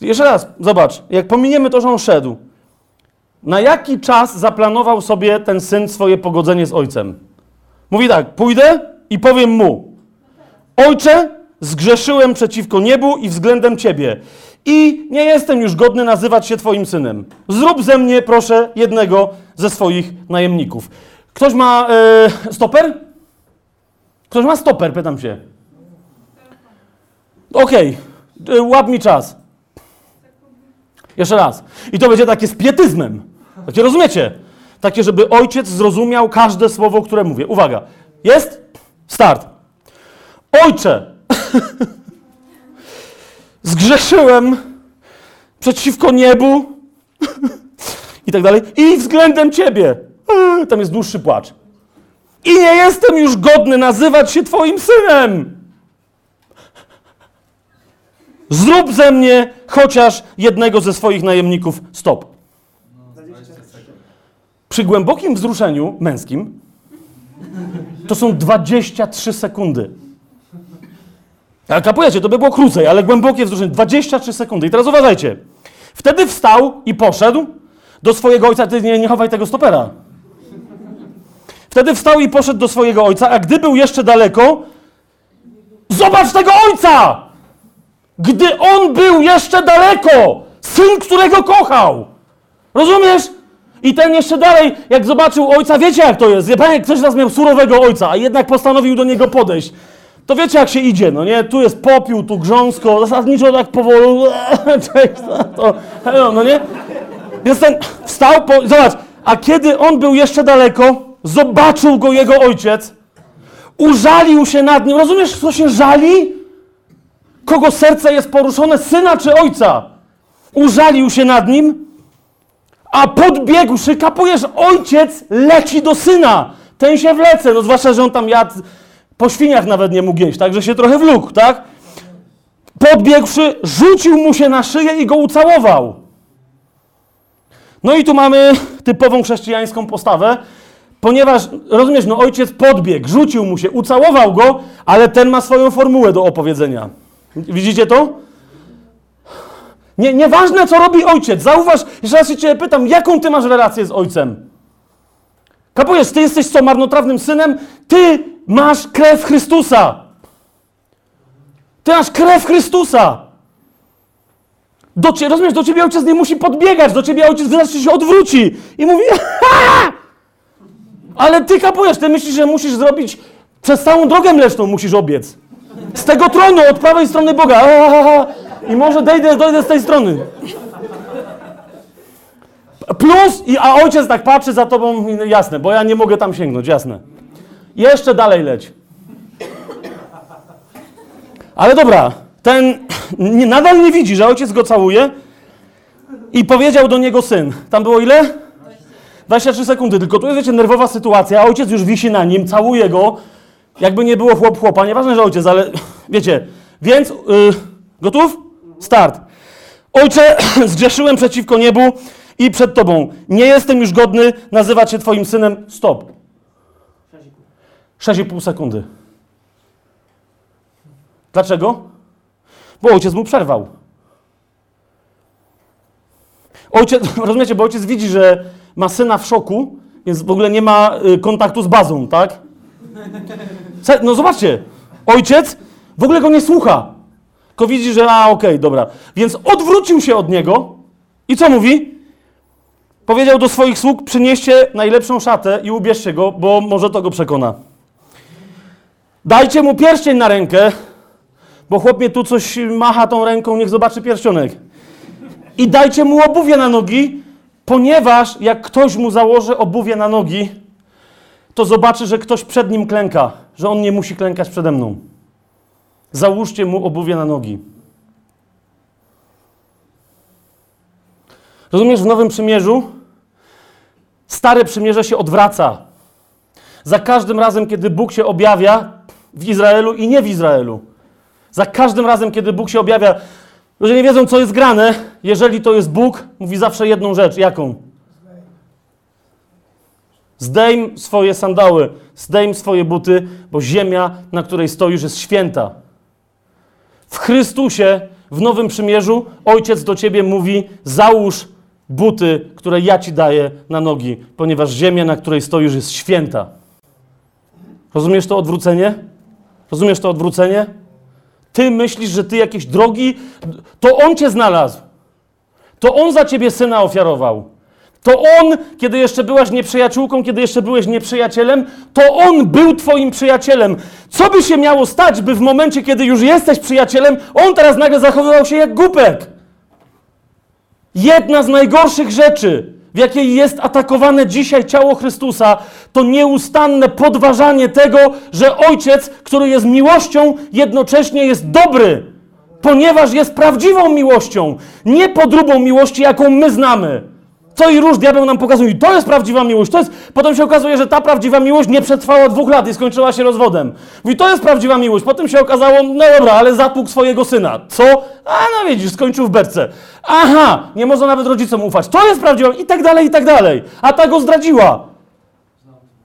Jeszcze raz, zobacz, jak pominiemy to, że on szedł, na jaki czas zaplanował sobie ten syn swoje pogodzenie z ojcem? Mówi tak, pójdę i powiem mu, ojcze, zgrzeszyłem przeciwko niebu i względem ciebie i nie jestem już godny nazywać się twoim synem. Zrób ze mnie, proszę, jednego ze swoich najemników. Ktoś ma e, stoper? Ktoś ma stoper, pytam się. Okej, okay. łap mi czas. Jeszcze raz. I to będzie takie z pietyzmem. Takie rozumiecie? Takie, żeby ojciec zrozumiał każde słowo, które mówię. Uwaga. Jest? Start. Ojcze, zgrzeszyłem przeciwko niebu i tak dalej. I względem ciebie. Eee, Tam jest dłuższy płacz. I nie jestem już godny nazywać się twoim synem. Zrób ze mnie chociaż jednego ze swoich najemników. Stop. Przy głębokim wzruszeniu męskim to są 23 sekundy. Ale kapujecie, to by było krócej, ale głębokie wzruszenie 23 sekundy. I teraz uważajcie. Wtedy wstał i poszedł do swojego ojca. Ty nie, nie chowaj tego stopera. Wtedy wstał i poszedł do swojego ojca, a gdy był jeszcze daleko, zobacz tego ojca! Gdy on był jeszcze daleko, syn, którego kochał. Rozumiesz? I ten jeszcze dalej, jak zobaczył ojca, wiecie jak to jest. Pan, jak ktoś z was miał surowego ojca, a jednak postanowił do niego podejść. To wiecie jak się idzie, no nie? Tu jest popiół, tu grząsko, zasadniczo tak powolu. Cześć, to, no nie? Więc ten wstał, po, zobacz, a kiedy on był jeszcze daleko, zobaczył go jego ojciec, użalił się nad nim. Rozumiesz, co się żali? kogo serce jest poruszone, syna czy ojca. Użalił się nad nim, a podbiegłszy, kapujesz, ojciec leci do syna. Ten się wlece, no zwłaszcza, że on tam jadł, po świniach nawet nie mógł jeść, także się trochę wlókł, tak? Podbiegłszy, rzucił mu się na szyję i go ucałował. No i tu mamy typową chrześcijańską postawę, ponieważ, rozumiesz, no ojciec podbiegł, rzucił mu się, ucałował go, ale ten ma swoją formułę do opowiedzenia. Widzicie to? Nie, nieważne, co robi ojciec. Zauważ, jeszcze raz się ciebie pytam, jaką ty masz relację z ojcem? Kapujesz, ty jesteś co, marnotrawnym synem? Ty masz krew Chrystusa. Ty masz krew Chrystusa. Do cie, rozumiesz, do ciebie ojciec nie musi podbiegać, do ciebie ojciec wystarczy się odwróci i mówi ha! Ale ty kapujesz, ty myślisz, że musisz zrobić, przez całą drogę mleczną musisz obiec. Z tego tronu, od prawej strony Boga. Aaa! I może dojdę, dojdę z tej strony. Plus, i, a ojciec tak patrzy za tobą, jasne, bo ja nie mogę tam sięgnąć, jasne. Jeszcze dalej leć. Ale dobra, ten nie, nadal nie widzi, że ojciec go całuje i powiedział do niego syn. Tam było ile? 23 sekundy, tylko tu jest, wiecie, nerwowa sytuacja, ojciec już wisi na nim, całuje go, jakby nie było chłop chłopa, nieważne, że ojciec, ale wiecie, więc, yy, gotów? Start. Ojcze, zgrzeszyłem przeciwko niebu i przed Tobą. Nie jestem już godny nazywać się Twoim synem. Stop. 6,5 sekundy. Dlaczego? Bo ojciec mu przerwał. Ojciec, rozumiecie, bo ojciec widzi, że ma syna w szoku, więc w ogóle nie ma y, kontaktu z bazą, tak? No zobaczcie, ojciec w ogóle go nie słucha. Tylko widzi, że a okej, dobra. Więc odwrócił się od niego i co mówi? Powiedział do swoich sług, przynieście najlepszą szatę i ubierzcie go, bo może to go przekona. Dajcie mu pierścień na rękę, bo chłop mnie tu coś macha tą ręką, niech zobaczy pierścionek. I dajcie mu obuwie na nogi, ponieważ jak ktoś mu założy obuwie na nogi, to zobaczy, że ktoś przed nim klęka, że on nie musi klękać przede mną. Załóżcie mu obuwie na nogi. Rozumiesz, w Nowym Przymierzu Stare Przymierze się odwraca. Za każdym razem, kiedy Bóg się objawia w Izraelu i nie w Izraelu. Za każdym razem, kiedy Bóg się objawia, ludzie nie wiedzą, co jest grane. Jeżeli to jest Bóg, mówi zawsze jedną rzecz. Jaką? Zdejm swoje sandały, zdejm swoje buty, bo ziemia, na której stoisz, jest święta. W Chrystusie, w Nowym Przymierzu, Ojciec do ciebie mówi: załóż buty, które ja ci daję na nogi, ponieważ ziemia, na której stoisz, jest święta. Rozumiesz to odwrócenie? Rozumiesz to odwrócenie? Ty myślisz, że ty jakieś drogi, to on cię znalazł. To on za ciebie syna ofiarował. To on, kiedy jeszcze byłaś nieprzyjaciółką, kiedy jeszcze byłeś nieprzyjacielem, to on był twoim przyjacielem. Co by się miało stać, by w momencie, kiedy już jesteś przyjacielem, on teraz nagle zachowywał się jak głupek? Jedna z najgorszych rzeczy, w jakiej jest atakowane dzisiaj ciało Chrystusa, to nieustanne podważanie tego, że Ojciec, który jest miłością, jednocześnie jest dobry, ponieważ jest prawdziwą miłością, nie podróbą miłości, jaką my znamy. Co i róż diabeł nam pokazuje, to jest prawdziwa miłość. To jest... Potem się okazuje, że ta prawdziwa miłość nie przetrwała dwóch lat i skończyła się rozwodem. Mówi, to jest prawdziwa miłość. Potem się okazało, no dobra, ale zatłukł swojego syna. Co? A no widzisz, skończył w berce. Aha, nie można nawet rodzicom ufać. To jest prawdziwa i tak dalej, i tak dalej. A ta go zdradziła.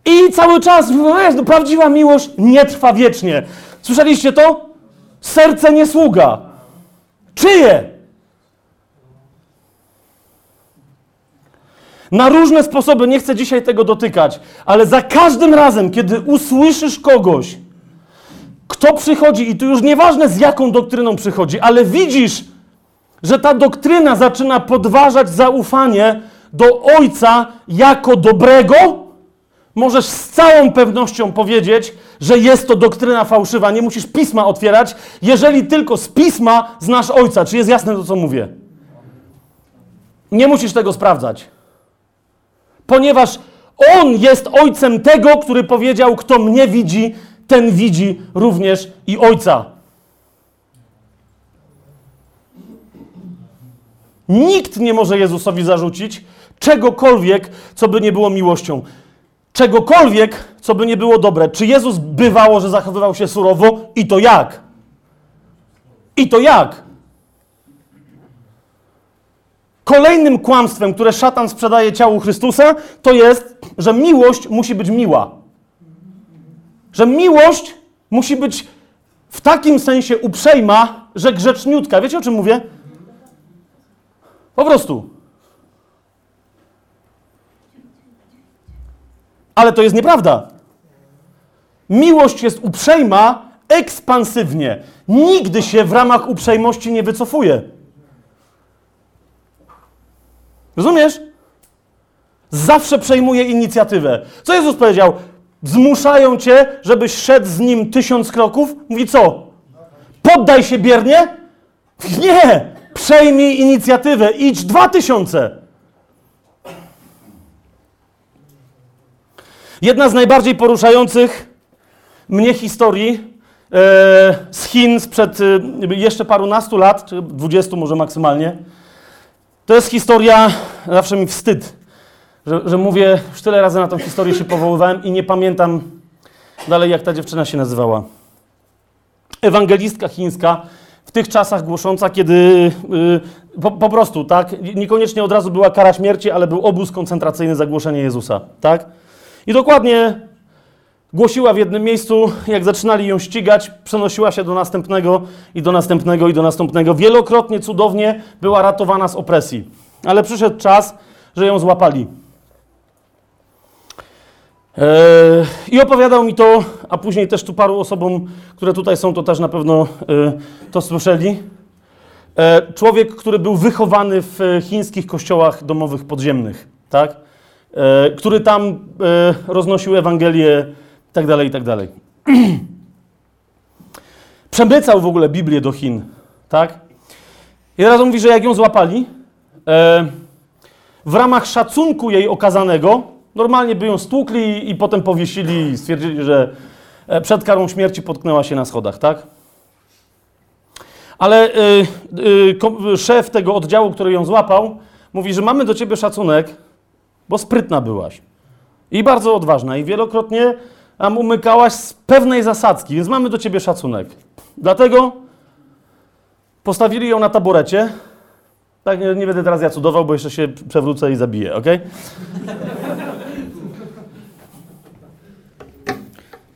I cały czas, wiesz, no, prawdziwa miłość nie trwa wiecznie. Słyszeliście to? Serce nie sługa. Czyje? Na różne sposoby, nie chcę dzisiaj tego dotykać, ale za każdym razem, kiedy usłyszysz kogoś, kto przychodzi, i tu już nieważne z jaką doktryną przychodzi, ale widzisz, że ta doktryna zaczyna podważać zaufanie do Ojca jako dobrego, możesz z całą pewnością powiedzieć, że jest to doktryna fałszywa. Nie musisz pisma otwierać, jeżeli tylko z pisma znasz Ojca. Czy jest jasne to, co mówię? Nie musisz tego sprawdzać ponieważ On jest Ojcem tego, który powiedział: Kto mnie widzi, ten widzi również i Ojca. Nikt nie może Jezusowi zarzucić czegokolwiek, co by nie było miłością. Czegokolwiek, co by nie było dobre. Czy Jezus bywało, że zachowywał się surowo? I to jak? I to jak? Kolejnym kłamstwem, które szatan sprzedaje ciału Chrystusa, to jest, że miłość musi być miła. Że miłość musi być w takim sensie uprzejma, że grzeczniutka. Wiecie o czym mówię? Po prostu. Ale to jest nieprawda. Miłość jest uprzejma ekspansywnie. Nigdy się w ramach uprzejmości nie wycofuje. Rozumiesz? Zawsze przejmuje inicjatywę. Co Jezus powiedział? Zmuszają cię, żebyś szedł z nim tysiąc kroków. Mówi co? Poddaj się biernie? Nie! Przejmij inicjatywę. Idź dwa tysiące. Jedna z najbardziej poruszających mnie historii e, z Chin sprzed e, jeszcze parunastu lat, czy dwudziestu może maksymalnie, to jest historia, zawsze mi wstyd, że, że mówię, już tyle razy na tą historię się powoływałem i nie pamiętam dalej, jak ta dziewczyna się nazywała. Ewangelistka chińska, w tych czasach głosząca, kiedy y, po, po prostu, tak, niekoniecznie od razu była kara śmierci, ale był obóz koncentracyjny za głoszenie Jezusa, tak? I dokładnie głosiła w jednym miejscu, jak zaczynali ją ścigać, przenosiła się do następnego i do następnego i do następnego. Wielokrotnie cudownie była ratowana z opresji. Ale przyszedł czas, że ją złapali. Eee, I opowiadał mi to, a później też tu paru osobom, które tutaj są, to też na pewno e, to słyszeli. E, człowiek, który był wychowany w chińskich kościołach domowych podziemnych, tak? E, który tam e, roznosił Ewangelię tak dalej, i tak dalej. Przemycał w ogóle Biblię do Chin, tak? I teraz on mówi, że jak ją złapali, e, w ramach szacunku jej okazanego, normalnie by ją stłukli i potem powiesili i stwierdzili, że e, przed karą śmierci potknęła się na schodach, tak? Ale y, y, szef tego oddziału, który ją złapał, mówi, że mamy do ciebie szacunek, bo sprytna byłaś. I bardzo odważna. I wielokrotnie nam umykałaś z pewnej zasadzki, więc mamy do ciebie szacunek. Dlatego postawili ją na taborecie. Tak, nie, nie będę teraz ja cudował, bo jeszcze się przewrócę i zabiję, ok?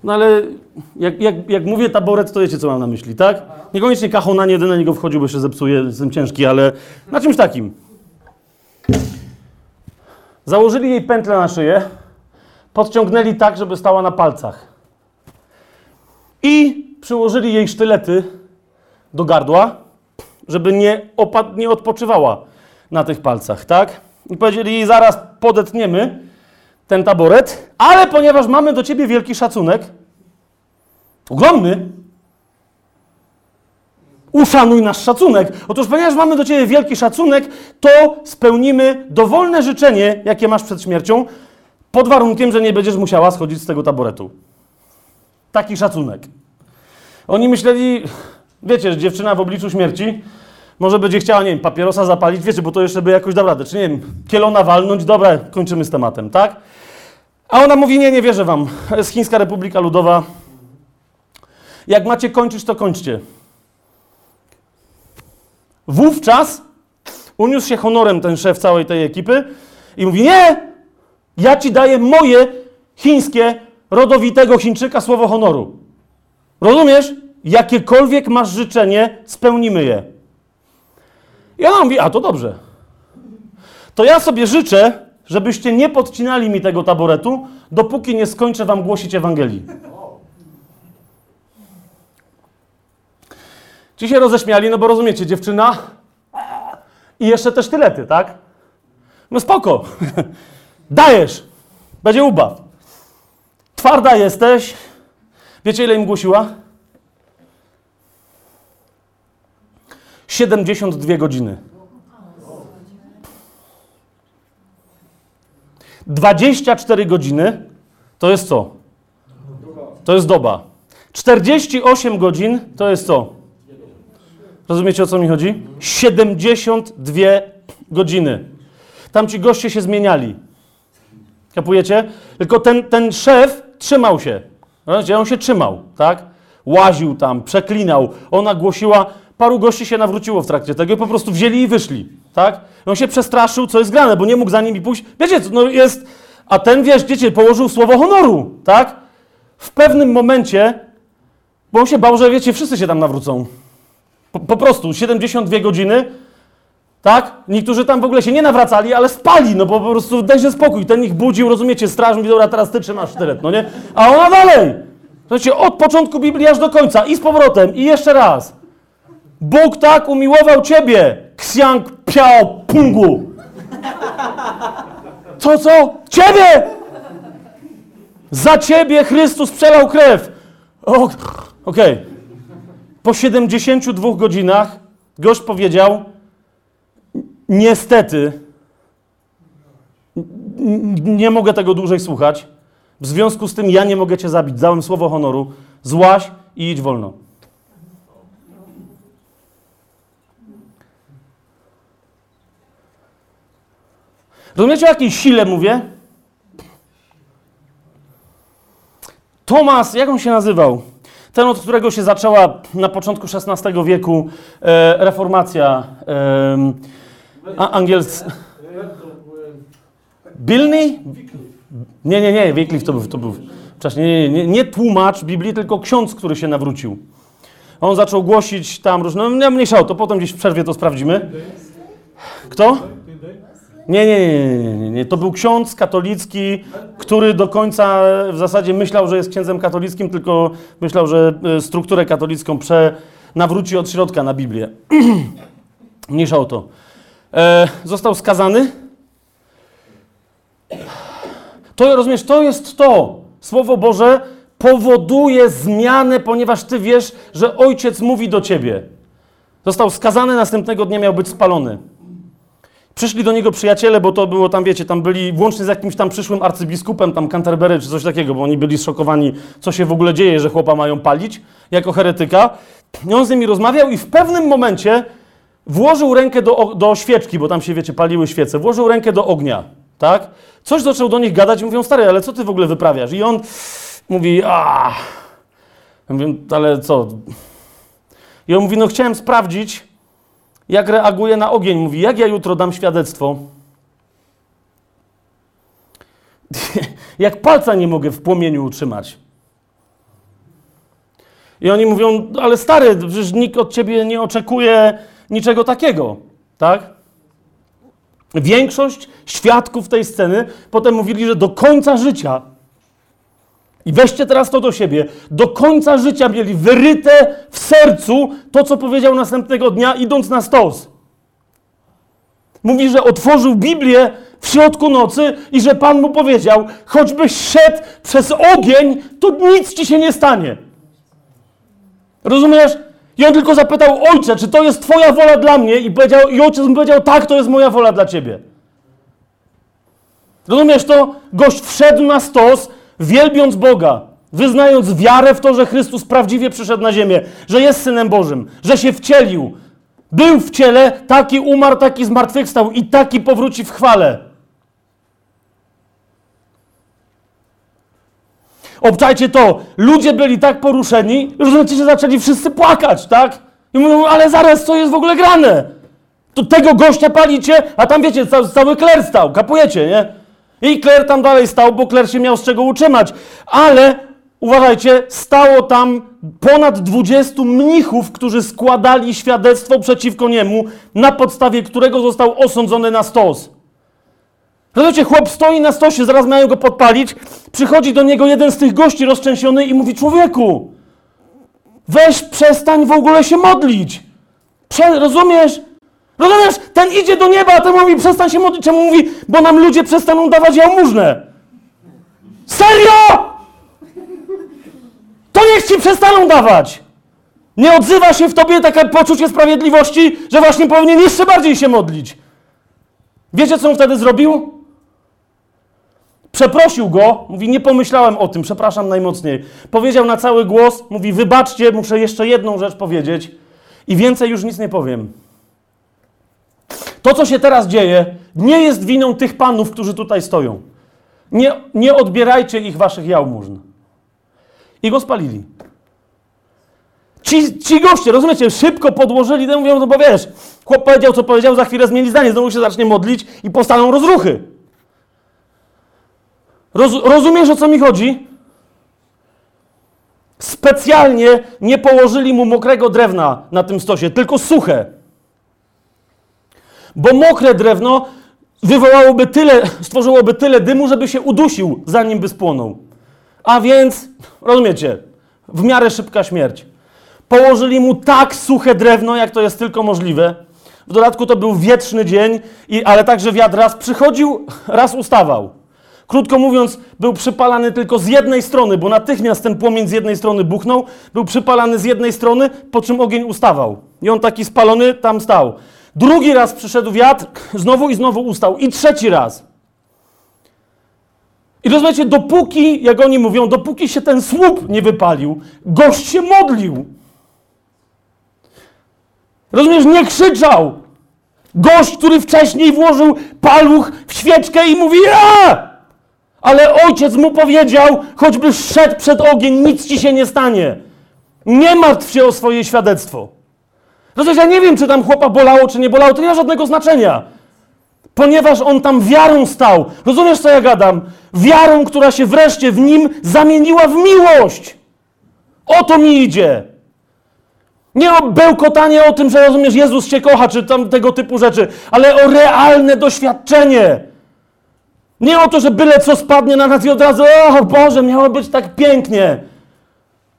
No ale jak, jak, jak mówię taboret, to wiecie, co mam na myśli, tak? Niekoniecznie kachona, nie na niego wchodził, bo się zepsuje, jestem ciężki, ale na czymś takim. Założyli jej pętlę na szyję, podciągnęli tak, żeby stała na palcach. I przyłożyli jej sztylety do gardła, żeby nie, opad- nie odpoczywała na tych palcach, tak? I powiedzieli jej, zaraz podetniemy ten taboret, ale ponieważ mamy do ciebie wielki szacunek, ogromny, Uszanuj nasz szacunek. Otóż, ponieważ mamy do Ciebie wielki szacunek, to spełnimy dowolne życzenie, jakie masz przed śmiercią, pod warunkiem, że nie będziesz musiała schodzić z tego taboretu. Taki szacunek. Oni myśleli, wiecie, że dziewczyna w obliczu śmierci może będzie chciała, nie wiem, papierosa zapalić, wiecie, bo to jeszcze by jakoś dał radę, czy nie wiem, kielona walnąć, dobra, kończymy z tematem, tak? A ona mówi, nie, nie wierzę Wam, jest Chińska Republika Ludowa. Jak macie kończyć, to kończcie. Wówczas uniósł się honorem ten szef całej tej ekipy i mówi: Nie! Ja ci daję moje chińskie, rodowitego Chińczyka słowo honoru. Rozumiesz? Jakiekolwiek masz życzenie, spełnimy je. I ona mówi: A to dobrze. To ja sobie życzę, żebyście nie podcinali mi tego taboretu, dopóki nie skończę wam głosić Ewangelii. Ci się roześmiali, no bo rozumiecie, dziewczyna i jeszcze te sztylety, tak? No spoko, dajesz, będzie ubaw. Twarda jesteś. Wiecie, ile im głosiła? 72 godziny. 24 godziny to jest co? To jest doba. 48 godzin to jest co? Rozumiecie o co mi chodzi? 72 godziny. Tam ci goście się zmieniali. Kapujecie? Tylko ten, ten szef trzymał się. Rozumiecie? On się trzymał, tak? Łaził tam, przeklinał. Ona głosiła, paru gości się nawróciło w trakcie tego i po prostu wzięli i wyszli, tak? I on się przestraszył, co jest grane, bo nie mógł za nimi pójść. Wiecie, no jest... A ten, wiesz, wiecie, położył słowo honoru, tak? W pewnym momencie, bo on się bał, że wiecie, wszyscy się tam nawrócą. Po, po prostu 72 godziny, tak? Niektórzy tam w ogóle się nie nawracali, ale spali, no bo po prostu dajże spokój. Ten ich budził, rozumiecie, straż mówi, dobra, teraz ty trzymasz sztylet, no nie? A ona dalej! Słuchajcie, od początku Biblii aż do końca i z powrotem i jeszcze raz. Bóg tak umiłował ciebie, Ksiang Piao Pungu. Co, co? Ciebie! Za ciebie Chrystus przelał krew. Okej. Po 72 godzinach gość powiedział, niestety, nie mogę tego dłużej słuchać. W związku z tym ja nie mogę cię zabić. Dałem słowo honoru. Złaś i idź wolno. Rozumiecie, o jakiej sile mówię? Tomas, jak on się nazywał? Ten, od którego się zaczęła na początku XVI wieku e, reformacja e, a, angiels... Bilny? Nie, nie, nie, Wycliffe to był, to był wcześniej. Nie, nie, nie, nie tłumacz Biblii, tylko ksiądz, który się nawrócił. On zaczął głosić tam różne, no mniejsza to, potem gdzieś w przerwie to sprawdzimy. Kto? Nie, nie, nie, nie, nie, nie. To był ksiądz katolicki, który do końca w zasadzie myślał, że jest księdzem katolickim, tylko myślał, że e, strukturę katolicką prze nawróci od środka na Biblię. Mniejsza o to. E, został skazany. To, rozumiesz, to jest to. Słowo Boże powoduje zmianę, ponieważ ty wiesz, że ojciec mówi do ciebie. Został skazany, następnego dnia miał być spalony. Przyszli do niego przyjaciele, bo to było tam, wiecie, tam byli włącznie z jakimś tam przyszłym arcybiskupem, tam Canterbury czy coś takiego, bo oni byli zszokowani, co się w ogóle dzieje, że chłopa mają palić jako heretyka. I on z nimi rozmawiał i w pewnym momencie włożył rękę do, do świeczki, bo tam się, wiecie, paliły świece, włożył rękę do ognia, tak? Coś zaczął do nich gadać i mówią, stary, ale co ty w ogóle wyprawiasz? I on mówi, a, mówię, ale co? I on mówi, no chciałem sprawdzić, jak reaguje na ogień. Mówi, jak ja jutro dam świadectwo? jak palca nie mogę w płomieniu utrzymać. I oni mówią, ale stary, przecież nikt od ciebie nie oczekuje niczego takiego, tak? Większość świadków tej sceny potem mówili, że do końca życia, i weźcie teraz to do siebie, do końca życia mieli wyryte w sercu to, co powiedział następnego dnia, idąc na stos. Mówi, że otworzył Biblię w środku nocy i że Pan mu powiedział, choćbyś szedł przez ogień, to nic ci się nie stanie. Rozumiesz? I on tylko zapytał, ojcze, czy to jest twoja wola dla mnie? I, powiedział, i ojciec mu powiedział, tak, to jest moja wola dla ciebie. Rozumiesz to? Gość wszedł na stos, wielbiąc Boga, wyznając wiarę w to, że Chrystus prawdziwie przyszedł na ziemię, że jest Synem Bożym, że się wcielił. Był w ciele, taki umarł, taki zmartwychwstał i taki powróci w chwale. Obczajcie to, ludzie byli tak poruszeni, że zaczęli wszyscy płakać, tak? I mówią, ale zaraz, co jest w ogóle grane? To tego gościa palicie, a tam wiecie, ca cały kler stał, kapujecie, nie? I kler tam dalej stał, bo kler się miał z czego utrzymać. Ale uważajcie, stało tam ponad 20 mnichów, którzy składali świadectwo przeciwko niemu, na podstawie którego został osądzony na stos. Rozumiecie, chłop stoi na stosie, zaraz mają go podpalić. Przychodzi do niego jeden z tych gości roztrzęsiony i mówi: Człowieku, weź przestań w ogóle się modlić. Prze rozumiesz? Rozumiesz? Ten idzie do nieba, a ten mówi: Przestań się modlić. Czemu mówi? Bo nam ludzie przestaną dawać jałmużnę. Serio? To niech ci przestaną dawać. Nie odzywa się w tobie takie poczucie sprawiedliwości, że właśnie powinien jeszcze bardziej się modlić. Wiecie, co on wtedy zrobił? Przeprosił go, mówi, nie pomyślałem o tym, przepraszam najmocniej. Powiedział na cały głos, mówi, wybaczcie, muszę jeszcze jedną rzecz powiedzieć i więcej już nic nie powiem. To, co się teraz dzieje, nie jest winą tych panów, którzy tutaj stoją. Nie, nie odbierajcie ich waszych jałmużn. I go spalili. Ci, ci goście, rozumiecie, szybko podłożyli, mówią, no bo wiesz, chłop powiedział, co powiedział, za chwilę zmieni zdanie, znowu się zacznie modlić i powstaną rozruchy. Roz, rozumiesz, o co mi chodzi? Specjalnie nie położyli mu mokrego drewna na tym stosie, tylko suche. Bo mokre drewno wywołałoby tyle, stworzyłoby tyle dymu, żeby się udusił, zanim by spłonął. A więc, rozumiecie, w miarę szybka śmierć. Położyli mu tak suche drewno, jak to jest tylko możliwe. W dodatku to był wietrzny dzień, i, ale także wiatr raz przychodził, raz ustawał. Krótko mówiąc, był przypalany tylko z jednej strony, bo natychmiast ten płomień z jednej strony buchnął, był przypalany z jednej strony, po czym ogień ustawał. I on taki spalony tam stał. Drugi raz przyszedł wiatr, znowu i znowu ustał. I trzeci raz. I rozumiecie, dopóki, jak oni mówią, dopóki się ten słup nie wypalił, gość się modlił. Rozumiesz, nie krzyczał. Gość, który wcześniej włożył paluch w świeczkę i mówi ja! Ale ojciec mu powiedział, choćbyś szedł przed ogień, nic ci się nie stanie. Nie martw się o swoje świadectwo. Rozumiesz, ja nie wiem, czy tam chłopa bolało, czy nie bolało, to nie ma żadnego znaczenia. Ponieważ on tam wiarą stał. Rozumiesz, co ja gadam? Wiarą, która się wreszcie w nim zamieniła w miłość. O to mi idzie. Nie o bełkotanie o tym, że rozumiesz, Jezus cię kocha, czy tam tego typu rzeczy, ale o realne doświadczenie. Nie o to, że byle co spadnie na nas i od razu, o Boże, miało być tak pięknie.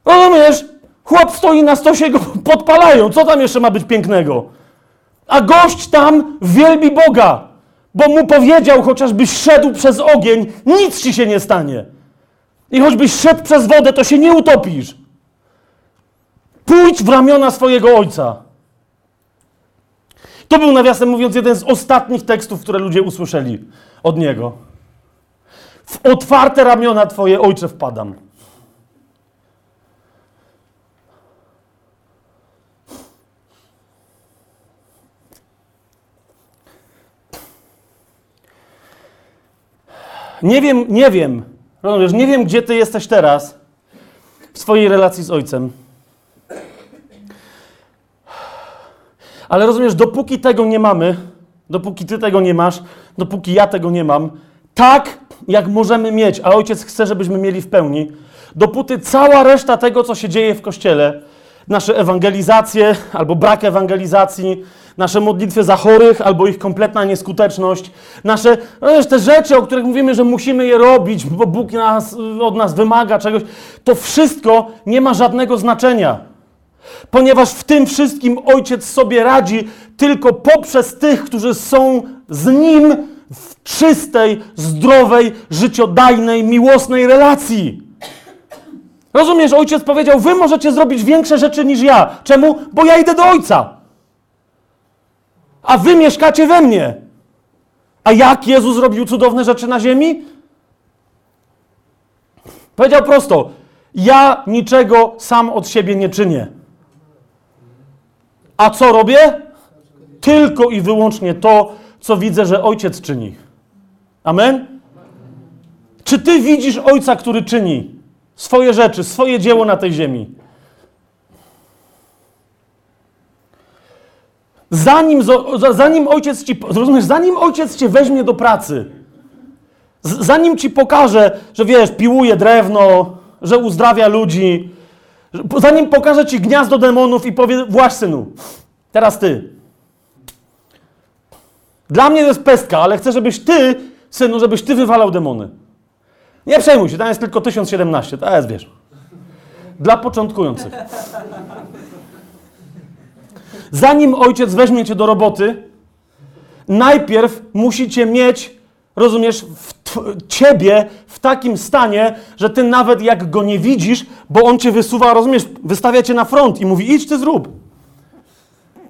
Rozumiesz? Chłop stoi na stosie, go podpalają. Co tam jeszcze ma być pięknego? A gość tam wielbi Boga, bo mu powiedział, chociażbyś szedł przez ogień, nic ci się nie stanie. I choćbyś szedł przez wodę, to się nie utopisz. Pójdź w ramiona swojego ojca. To był, nawiasem mówiąc, jeden z ostatnich tekstów, które ludzie usłyszeli od niego. W otwarte ramiona Twoje ojcze wpadam. Nie wiem, nie wiem, rozumiesz, nie wiem, gdzie Ty jesteś teraz w swojej relacji z ojcem. Ale rozumiesz, dopóki tego nie mamy, dopóki Ty tego nie masz, dopóki ja tego nie mam, tak jak możemy mieć, a Ojciec chce, żebyśmy mieli w pełni, dopóty cała reszta tego, co się dzieje w Kościele, nasze ewangelizacje albo brak ewangelizacji, nasze modlitwy za chorych albo ich kompletna nieskuteczność, nasze no te rzeczy, o których mówimy, że musimy je robić, bo Bóg nas, od nas wymaga czegoś, to wszystko nie ma żadnego znaczenia. Ponieważ w tym wszystkim Ojciec sobie radzi tylko poprzez tych, którzy są z Nim w czystej, zdrowej, życiodajnej, miłosnej relacji. Rozumiesz, ojciec powiedział: Wy możecie zrobić większe rzeczy niż ja. Czemu? Bo ja idę do ojca. A wy mieszkacie we mnie. A jak Jezus zrobił cudowne rzeczy na ziemi? Powiedział prosto: Ja niczego sam od siebie nie czynię. A co robię? Tylko i wyłącznie to, co widzę, że ojciec czyni. Amen? Czy ty widzisz ojca, który czyni swoje rzeczy, swoje dzieło na tej ziemi? Zanim, zanim ojciec ci, zrozumiesz, zanim ojciec cię weźmie do pracy, zanim ci pokaże, że wiesz, piłuje drewno, że uzdrawia ludzi, zanim pokaże ci gniazdo demonów i powie, właś synu, teraz ty. Dla mnie to jest pestka, ale chcę, żebyś ty, synu, żebyś ty wywalał demony. Nie przejmuj się, tam jest tylko 1017, to jest, wiesz. Dla początkujących. Zanim ojciec weźmie cię do roboty, najpierw musicie mieć, rozumiesz, w ciebie w takim stanie, że ty nawet jak go nie widzisz, bo on cię wysuwa, rozumiesz, wystawia cię na front i mówi: idź ty zrób.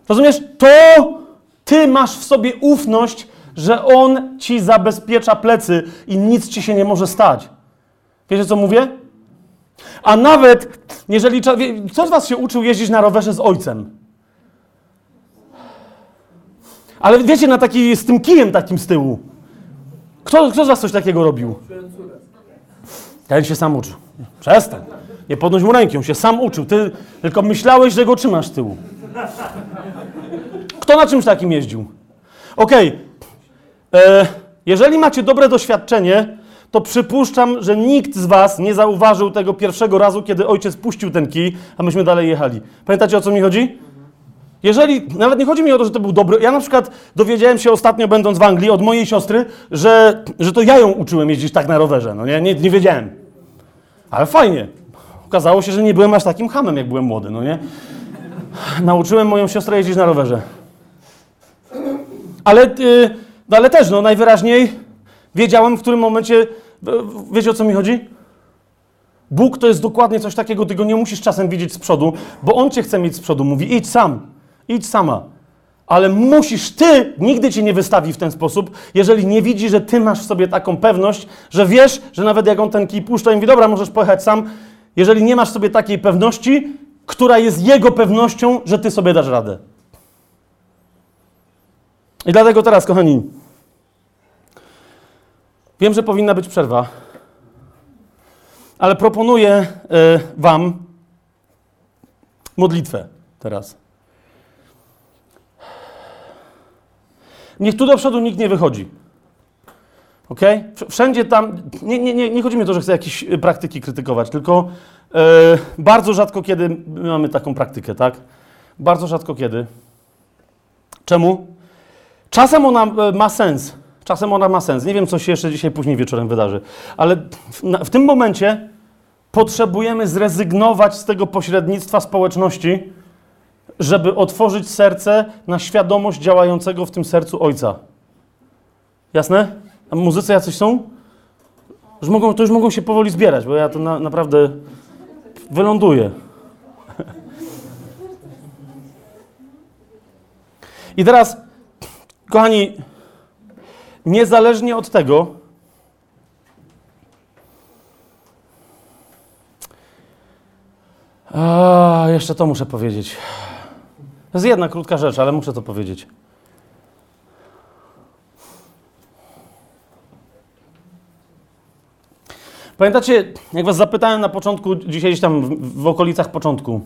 Rozumiesz, to ty masz w sobie ufność, że on ci zabezpiecza plecy i nic ci się nie może stać. Wiecie, co mówię? A nawet, jeżeli. Kto z Was się uczył jeździć na rowerze z ojcem? Ale wiecie, na taki, z tym kijem takim z tyłu. Kto, kto z was coś takiego robił? Ten się sam uczył. Przestań. Nie podnoś mu ręki, on się sam uczył. Ty tylko myślałeś, że go trzymasz z tyłu. Kto na czymś takim jeździł? Okej. E, Jeżeli macie dobre doświadczenie, to przypuszczam, że nikt z was nie zauważył tego pierwszego razu, kiedy ojciec puścił ten kij, a myśmy dalej jechali. Pamiętacie, o co mi chodzi? Jeżeli, nawet nie chodzi mi o to, że to był dobry. Ja na przykład dowiedziałem się ostatnio, będąc w Anglii, od mojej siostry, że, że to ja ją uczyłem jeździć tak na rowerze. No nie, nie, nie wiedziałem. Ale fajnie. Okazało się, że nie byłem aż takim hamem, jak byłem młody, no nie? Nauczyłem moją siostrę jeździć na rowerze. Ale, yy, no ale też, no najwyraźniej wiedziałem, w którym momencie. w- Wiecie o co mi chodzi? Bóg to jest dokładnie coś takiego, ty go nie musisz czasem widzieć z przodu, bo On cię chce mieć z przodu. Mówi, idź sam, idź sama. Ale musisz, ty nigdy cię nie wystawi w ten sposób, jeżeli nie widzi, że ty masz w sobie taką pewność, że wiesz, że nawet jak on ten kij puszcza i mówi, dobra, możesz pojechać sam, jeżeli nie masz sobie takiej pewności, która jest jego pewnością, że ty sobie dasz radę. I dlatego teraz, kochani, wiem, że powinna być przerwa, ale proponuję e, Wam modlitwę teraz. Niech tu do przodu nikt nie wychodzi. Ok? Wszędzie tam. Nie, nie, nie, nie chodzi mi o to, że chcę jakieś y, praktyki krytykować, tylko e, bardzo rzadko kiedy my mamy taką praktykę, tak? Bardzo rzadko kiedy. Czemu? Czasem ona e, ma sens. Czasem ona ma sens. Nie wiem, co się jeszcze dzisiaj później wieczorem wydarzy. Ale w, na, w tym momencie potrzebujemy zrezygnować z tego pośrednictwa społeczności, żeby otworzyć serce na świadomość działającego w tym sercu Ojca. Jasne? A muzycy jacyś są? Już mogą, to już mogą się powoli zbierać, bo ja to na, naprawdę wyląduję. I teraz, kochani, niezależnie od tego, a, jeszcze to muszę powiedzieć. To jest jedna krótka rzecz, ale muszę to powiedzieć. Pamiętacie, jak was zapytałem na początku, dzisiaj gdzieś tam w, w okolicach początku,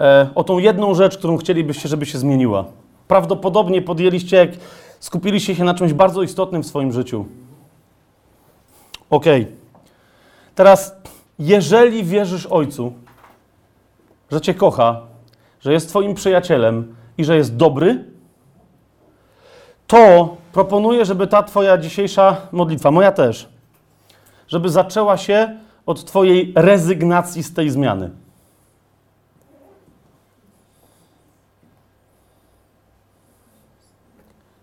e, o tą jedną rzecz, którą chcielibyście, żeby się zmieniła. Prawdopodobnie podjęliście, jak skupiliście się na czymś bardzo istotnym w swoim życiu. Okej. Teraz, jeżeli wierzysz Ojcu, że Cię kocha, że jest Twoim przyjacielem i że jest dobry, to proponuję, żeby ta Twoja dzisiejsza modlitwa, moja też, żeby zaczęła się od Twojej rezygnacji z tej zmiany.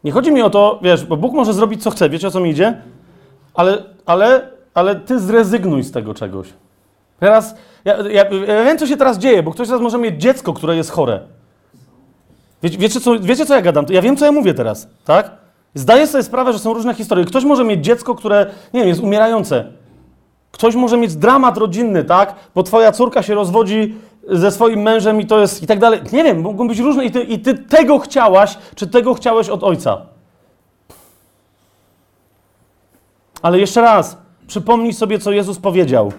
Nie chodzi mi o to, wiesz, bo Bóg może zrobić co chce, wiecie o co mi idzie? Ale, ale, ale Ty zrezygnuj z tego czegoś. Teraz, ja, ja, ja wiem, co się teraz dzieje, bo ktoś z Was może mieć dziecko, które jest chore. Wiecie, wiecie, co, wiecie, co ja gadam? Ja wiem, co ja mówię teraz, tak? Zdaję sobie sprawę, że są różne historie. Ktoś może mieć dziecko, które, nie wiem, jest umierające. Ktoś może mieć dramat rodzinny, tak? Bo twoja córka się rozwodzi ze swoim mężem i to jest i tak dalej. Nie wiem, mogą być różne i ty, i ty tego chciałaś, czy tego chciałeś od ojca. Ale jeszcze raz, przypomnij sobie, co Jezus powiedział.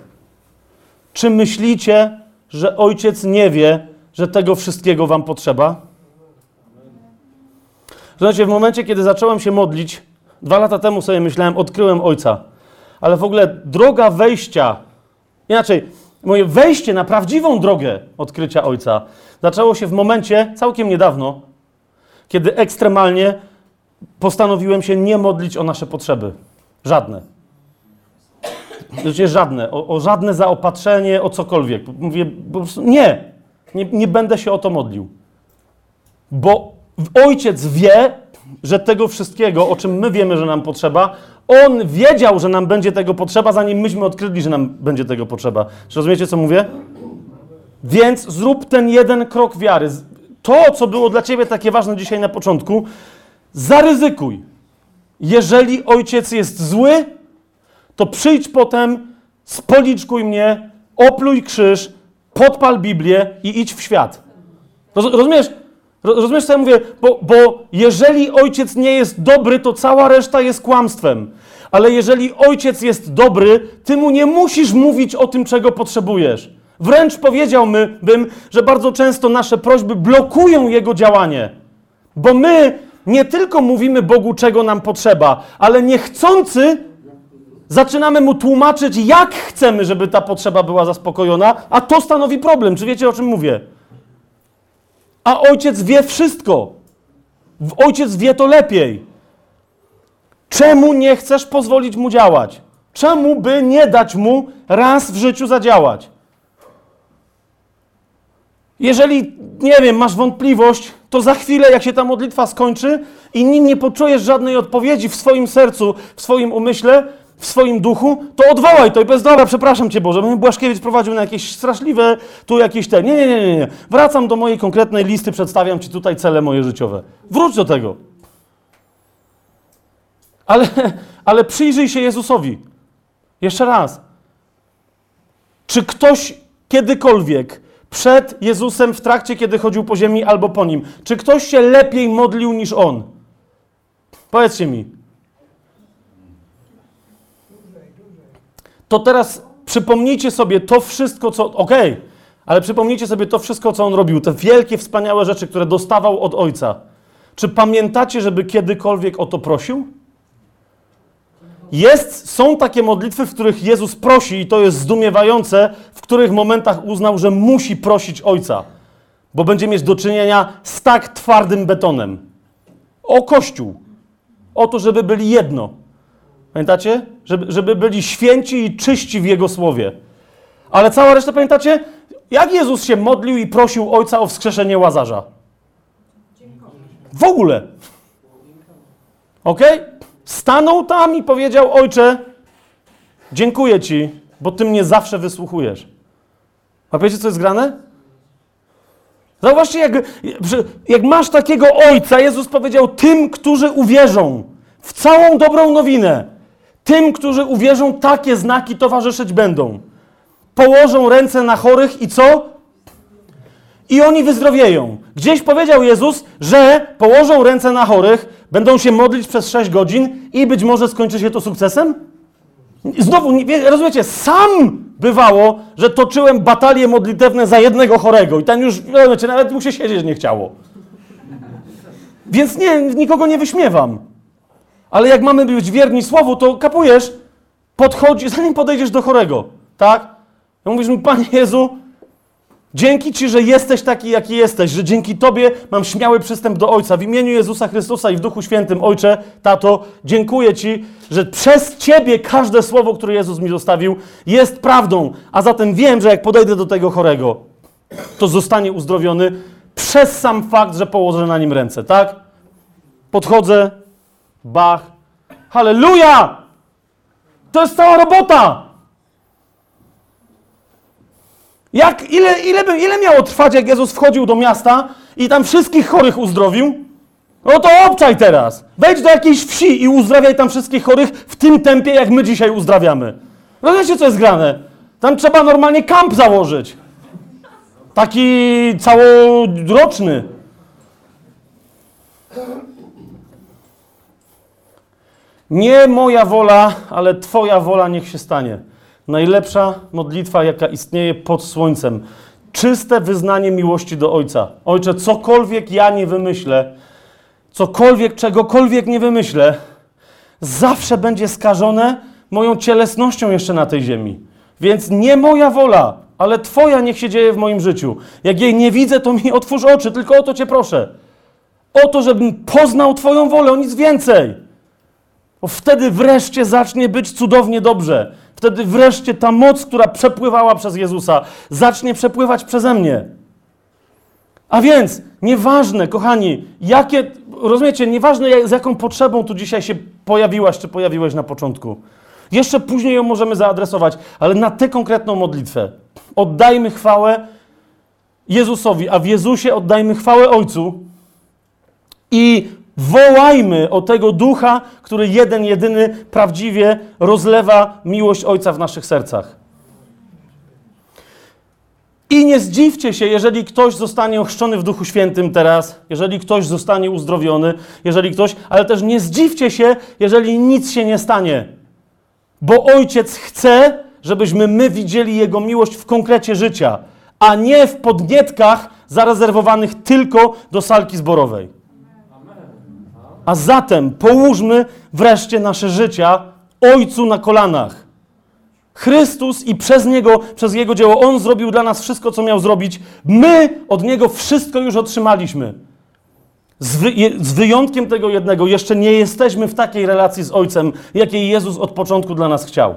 Czy myślicie, że ojciec nie wie, że tego wszystkiego wam potrzeba? Słuchajcie, w momencie, kiedy zacząłem się modlić, dwa lata temu sobie myślałem, odkryłem ojca. Ale w ogóle droga wejścia, inaczej, moje wejście na prawdziwą drogę odkrycia ojca zaczęło się w momencie, całkiem niedawno, kiedy ekstremalnie postanowiłem się nie modlić o nasze potrzeby. Żadne. Znaczy żadne, o, o żadne zaopatrzenie, o cokolwiek. Mówię, nie, nie, nie będę się o to modlił. Bo ojciec wie, że tego wszystkiego, o czym my wiemy, że nam potrzeba, on wiedział, że nam będzie tego potrzeba, zanim myśmy odkryli, że nam będzie tego potrzeba. Czy rozumiecie, co mówię? Więc zrób ten jeden krok wiary. To, co było dla ciebie takie ważne dzisiaj na początku, zaryzykuj. Jeżeli ojciec jest zły, to przyjdź potem, spoliczkuj mnie, opluj krzyż, podpal Biblię i idź w świat. Roz, rozumiesz? Ro- Rozumiesz, co ja mówię? Bo, bo jeżeli ojciec nie jest dobry, to cała reszta jest kłamstwem. Ale jeżeli ojciec jest dobry, ty mu nie musisz mówić o tym, czego potrzebujesz. Wręcz powiedziałbym, bym, że bardzo często nasze prośby blokują jego działanie. Bo my nie tylko mówimy Bogu, czego nam potrzeba, ale niechcący zaczynamy mu tłumaczyć, jak chcemy, żeby ta potrzeba była zaspokojona, a to stanowi problem. Czy wiecie, o czym mówię? A ojciec wie wszystko. Ojciec wie to lepiej. Czemu nie chcesz pozwolić mu działać? Czemu by nie dać mu raz w życiu zadziałać? Jeżeli, nie wiem, masz wątpliwość, to za chwilę, jak się ta modlitwa skończy i nie poczujesz żadnej odpowiedzi w swoim sercu, w swoim umyśle, w swoim duchu, to odwołaj to i powiedz, dobra, przepraszam Cię Boże, mnie Błaszkiewicz prowadził na jakieś straszliwe, tu jakieś te, nie, nie, nie, nie, nie, wracam do mojej konkretnej listy, przedstawiam Ci tutaj cele moje życiowe. Wróć do tego. Ale, ale przyjrzyj się Jezusowi. Jeszcze raz. Czy ktoś kiedykolwiek przed Jezusem w trakcie, kiedy chodził po ziemi albo po nim, czy ktoś się lepiej modlił niż on? Powiedzcie mi. To teraz przypomnijcie sobie to wszystko, co. Okej, ale przypomnijcie sobie to wszystko, co on robił, te wielkie, wspaniałe rzeczy, które dostawał od ojca. Czy pamiętacie, żeby kiedykolwiek o to prosił? Jest, są takie modlitwy, w których Jezus prosi, i to jest zdumiewające, w których momentach uznał, że musi prosić Ojca, bo będzie mieć do czynienia z tak twardym betonem. O Kościół. O to, żeby byli jedno. Pamiętacie? Żeby, żeby byli święci i czyści w Jego słowie. Ale cała reszta, pamiętacie? Jak Jezus się modlił i prosił Ojca o wskrzeszenie Łazarza? W ogóle. Okej? Stanął tam i powiedział: Ojcze, dziękuję Ci, bo Ty mnie zawsze wysłuchujesz. A wiecie, co jest grane? Zauważcie, jak, jak masz takiego ojca, Jezus powiedział tym, którzy uwierzą w całą dobrą nowinę, tym, którzy uwierzą, takie znaki towarzyszyć będą. Położą ręce na chorych i co? I oni wyzdrowieją. Gdzieś powiedział Jezus, że położą ręce na chorych, będą się modlić przez 6 godzin i być może skończy się to sukcesem? Znowu, rozumiecie, sam bywało, że toczyłem batalie modlitewne za jednego chorego i ten już, rozumiecie, nawet mu się siedzieć nie chciało. Więc nie, nikogo nie wyśmiewam. Ale jak mamy być wierni słowu, to kapujesz, podchodzi, zanim podejdziesz do chorego, tak? Ja mówisz mi, Panie Jezu, Dzięki Ci, że jesteś taki, jaki jesteś, że dzięki Tobie mam śmiały przystęp do Ojca. W imieniu Jezusa Chrystusa i w Duchu Świętym, Ojcze, Tato, dziękuję Ci, że przez Ciebie każde słowo, które Jezus mi zostawił, jest prawdą. A zatem wiem, że jak podejdę do tego chorego, to zostanie uzdrowiony przez sam fakt, że położę na nim ręce, tak? Podchodzę, bach, halleluja! To jest cała robota! Jak, ile, ile, by, ile miało trwać, jak Jezus wchodził do miasta i tam wszystkich chorych uzdrowił? No to obczaj teraz. Wejdź do jakiejś wsi i uzdrawiaj tam wszystkich chorych w tym tempie, jak my dzisiaj uzdrawiamy. Rozumiecie, co jest grane? Tam trzeba normalnie kamp założyć. Taki całoroczny. Nie moja wola, ale Twoja wola niech się stanie. Najlepsza modlitwa, jaka istnieje pod słońcem. Czyste wyznanie miłości do Ojca. Ojcze, cokolwiek ja nie wymyślę, cokolwiek, czegokolwiek nie wymyślę, zawsze będzie skażone moją cielesnością jeszcze na tej ziemi. Więc nie moja wola, ale Twoja niech się dzieje w moim życiu. Jak jej nie widzę, to mi otwórz oczy, tylko o to Cię proszę. O to, żebym poznał Twoją wolę, o nic więcej. Bo wtedy wreszcie zacznie być cudownie dobrze. Wtedy wreszcie ta moc, która przepływała przez Jezusa, zacznie przepływać przeze mnie. A więc, nieważne, kochani, jakie, rozumiecie, nieważne z jaką potrzebą tu dzisiaj się pojawiłaś, czy pojawiłeś na początku. Jeszcze później ją możemy zaadresować, ale na tę konkretną modlitwę oddajmy chwałę Jezusowi, a w Jezusie oddajmy chwałę Ojcu i wołajmy o tego ducha, który jeden, jedyny prawdziwie rozlewa miłość Ojca w naszych sercach. I nie zdziwcie się, jeżeli ktoś zostanie ochrzczony w Duchu Świętym teraz, jeżeli ktoś zostanie uzdrowiony, jeżeli ktoś, ale też nie zdziwcie się, jeżeli nic się nie stanie. Bo Ojciec chce, żebyśmy my widzieli Jego miłość w konkrecie życia, a nie w podnietkach zarezerwowanych tylko do salki zborowej. A zatem połóżmy wreszcie nasze życia Ojcu na kolanach. Chrystus i przez Niego, przez Jego dzieło, On zrobił dla nas wszystko, co miał zrobić. My od Niego wszystko już otrzymaliśmy. Z, wy, z wyjątkiem tego jednego, jeszcze nie jesteśmy w takiej relacji z Ojcem, jakiej Jezus od początku dla nas chciał.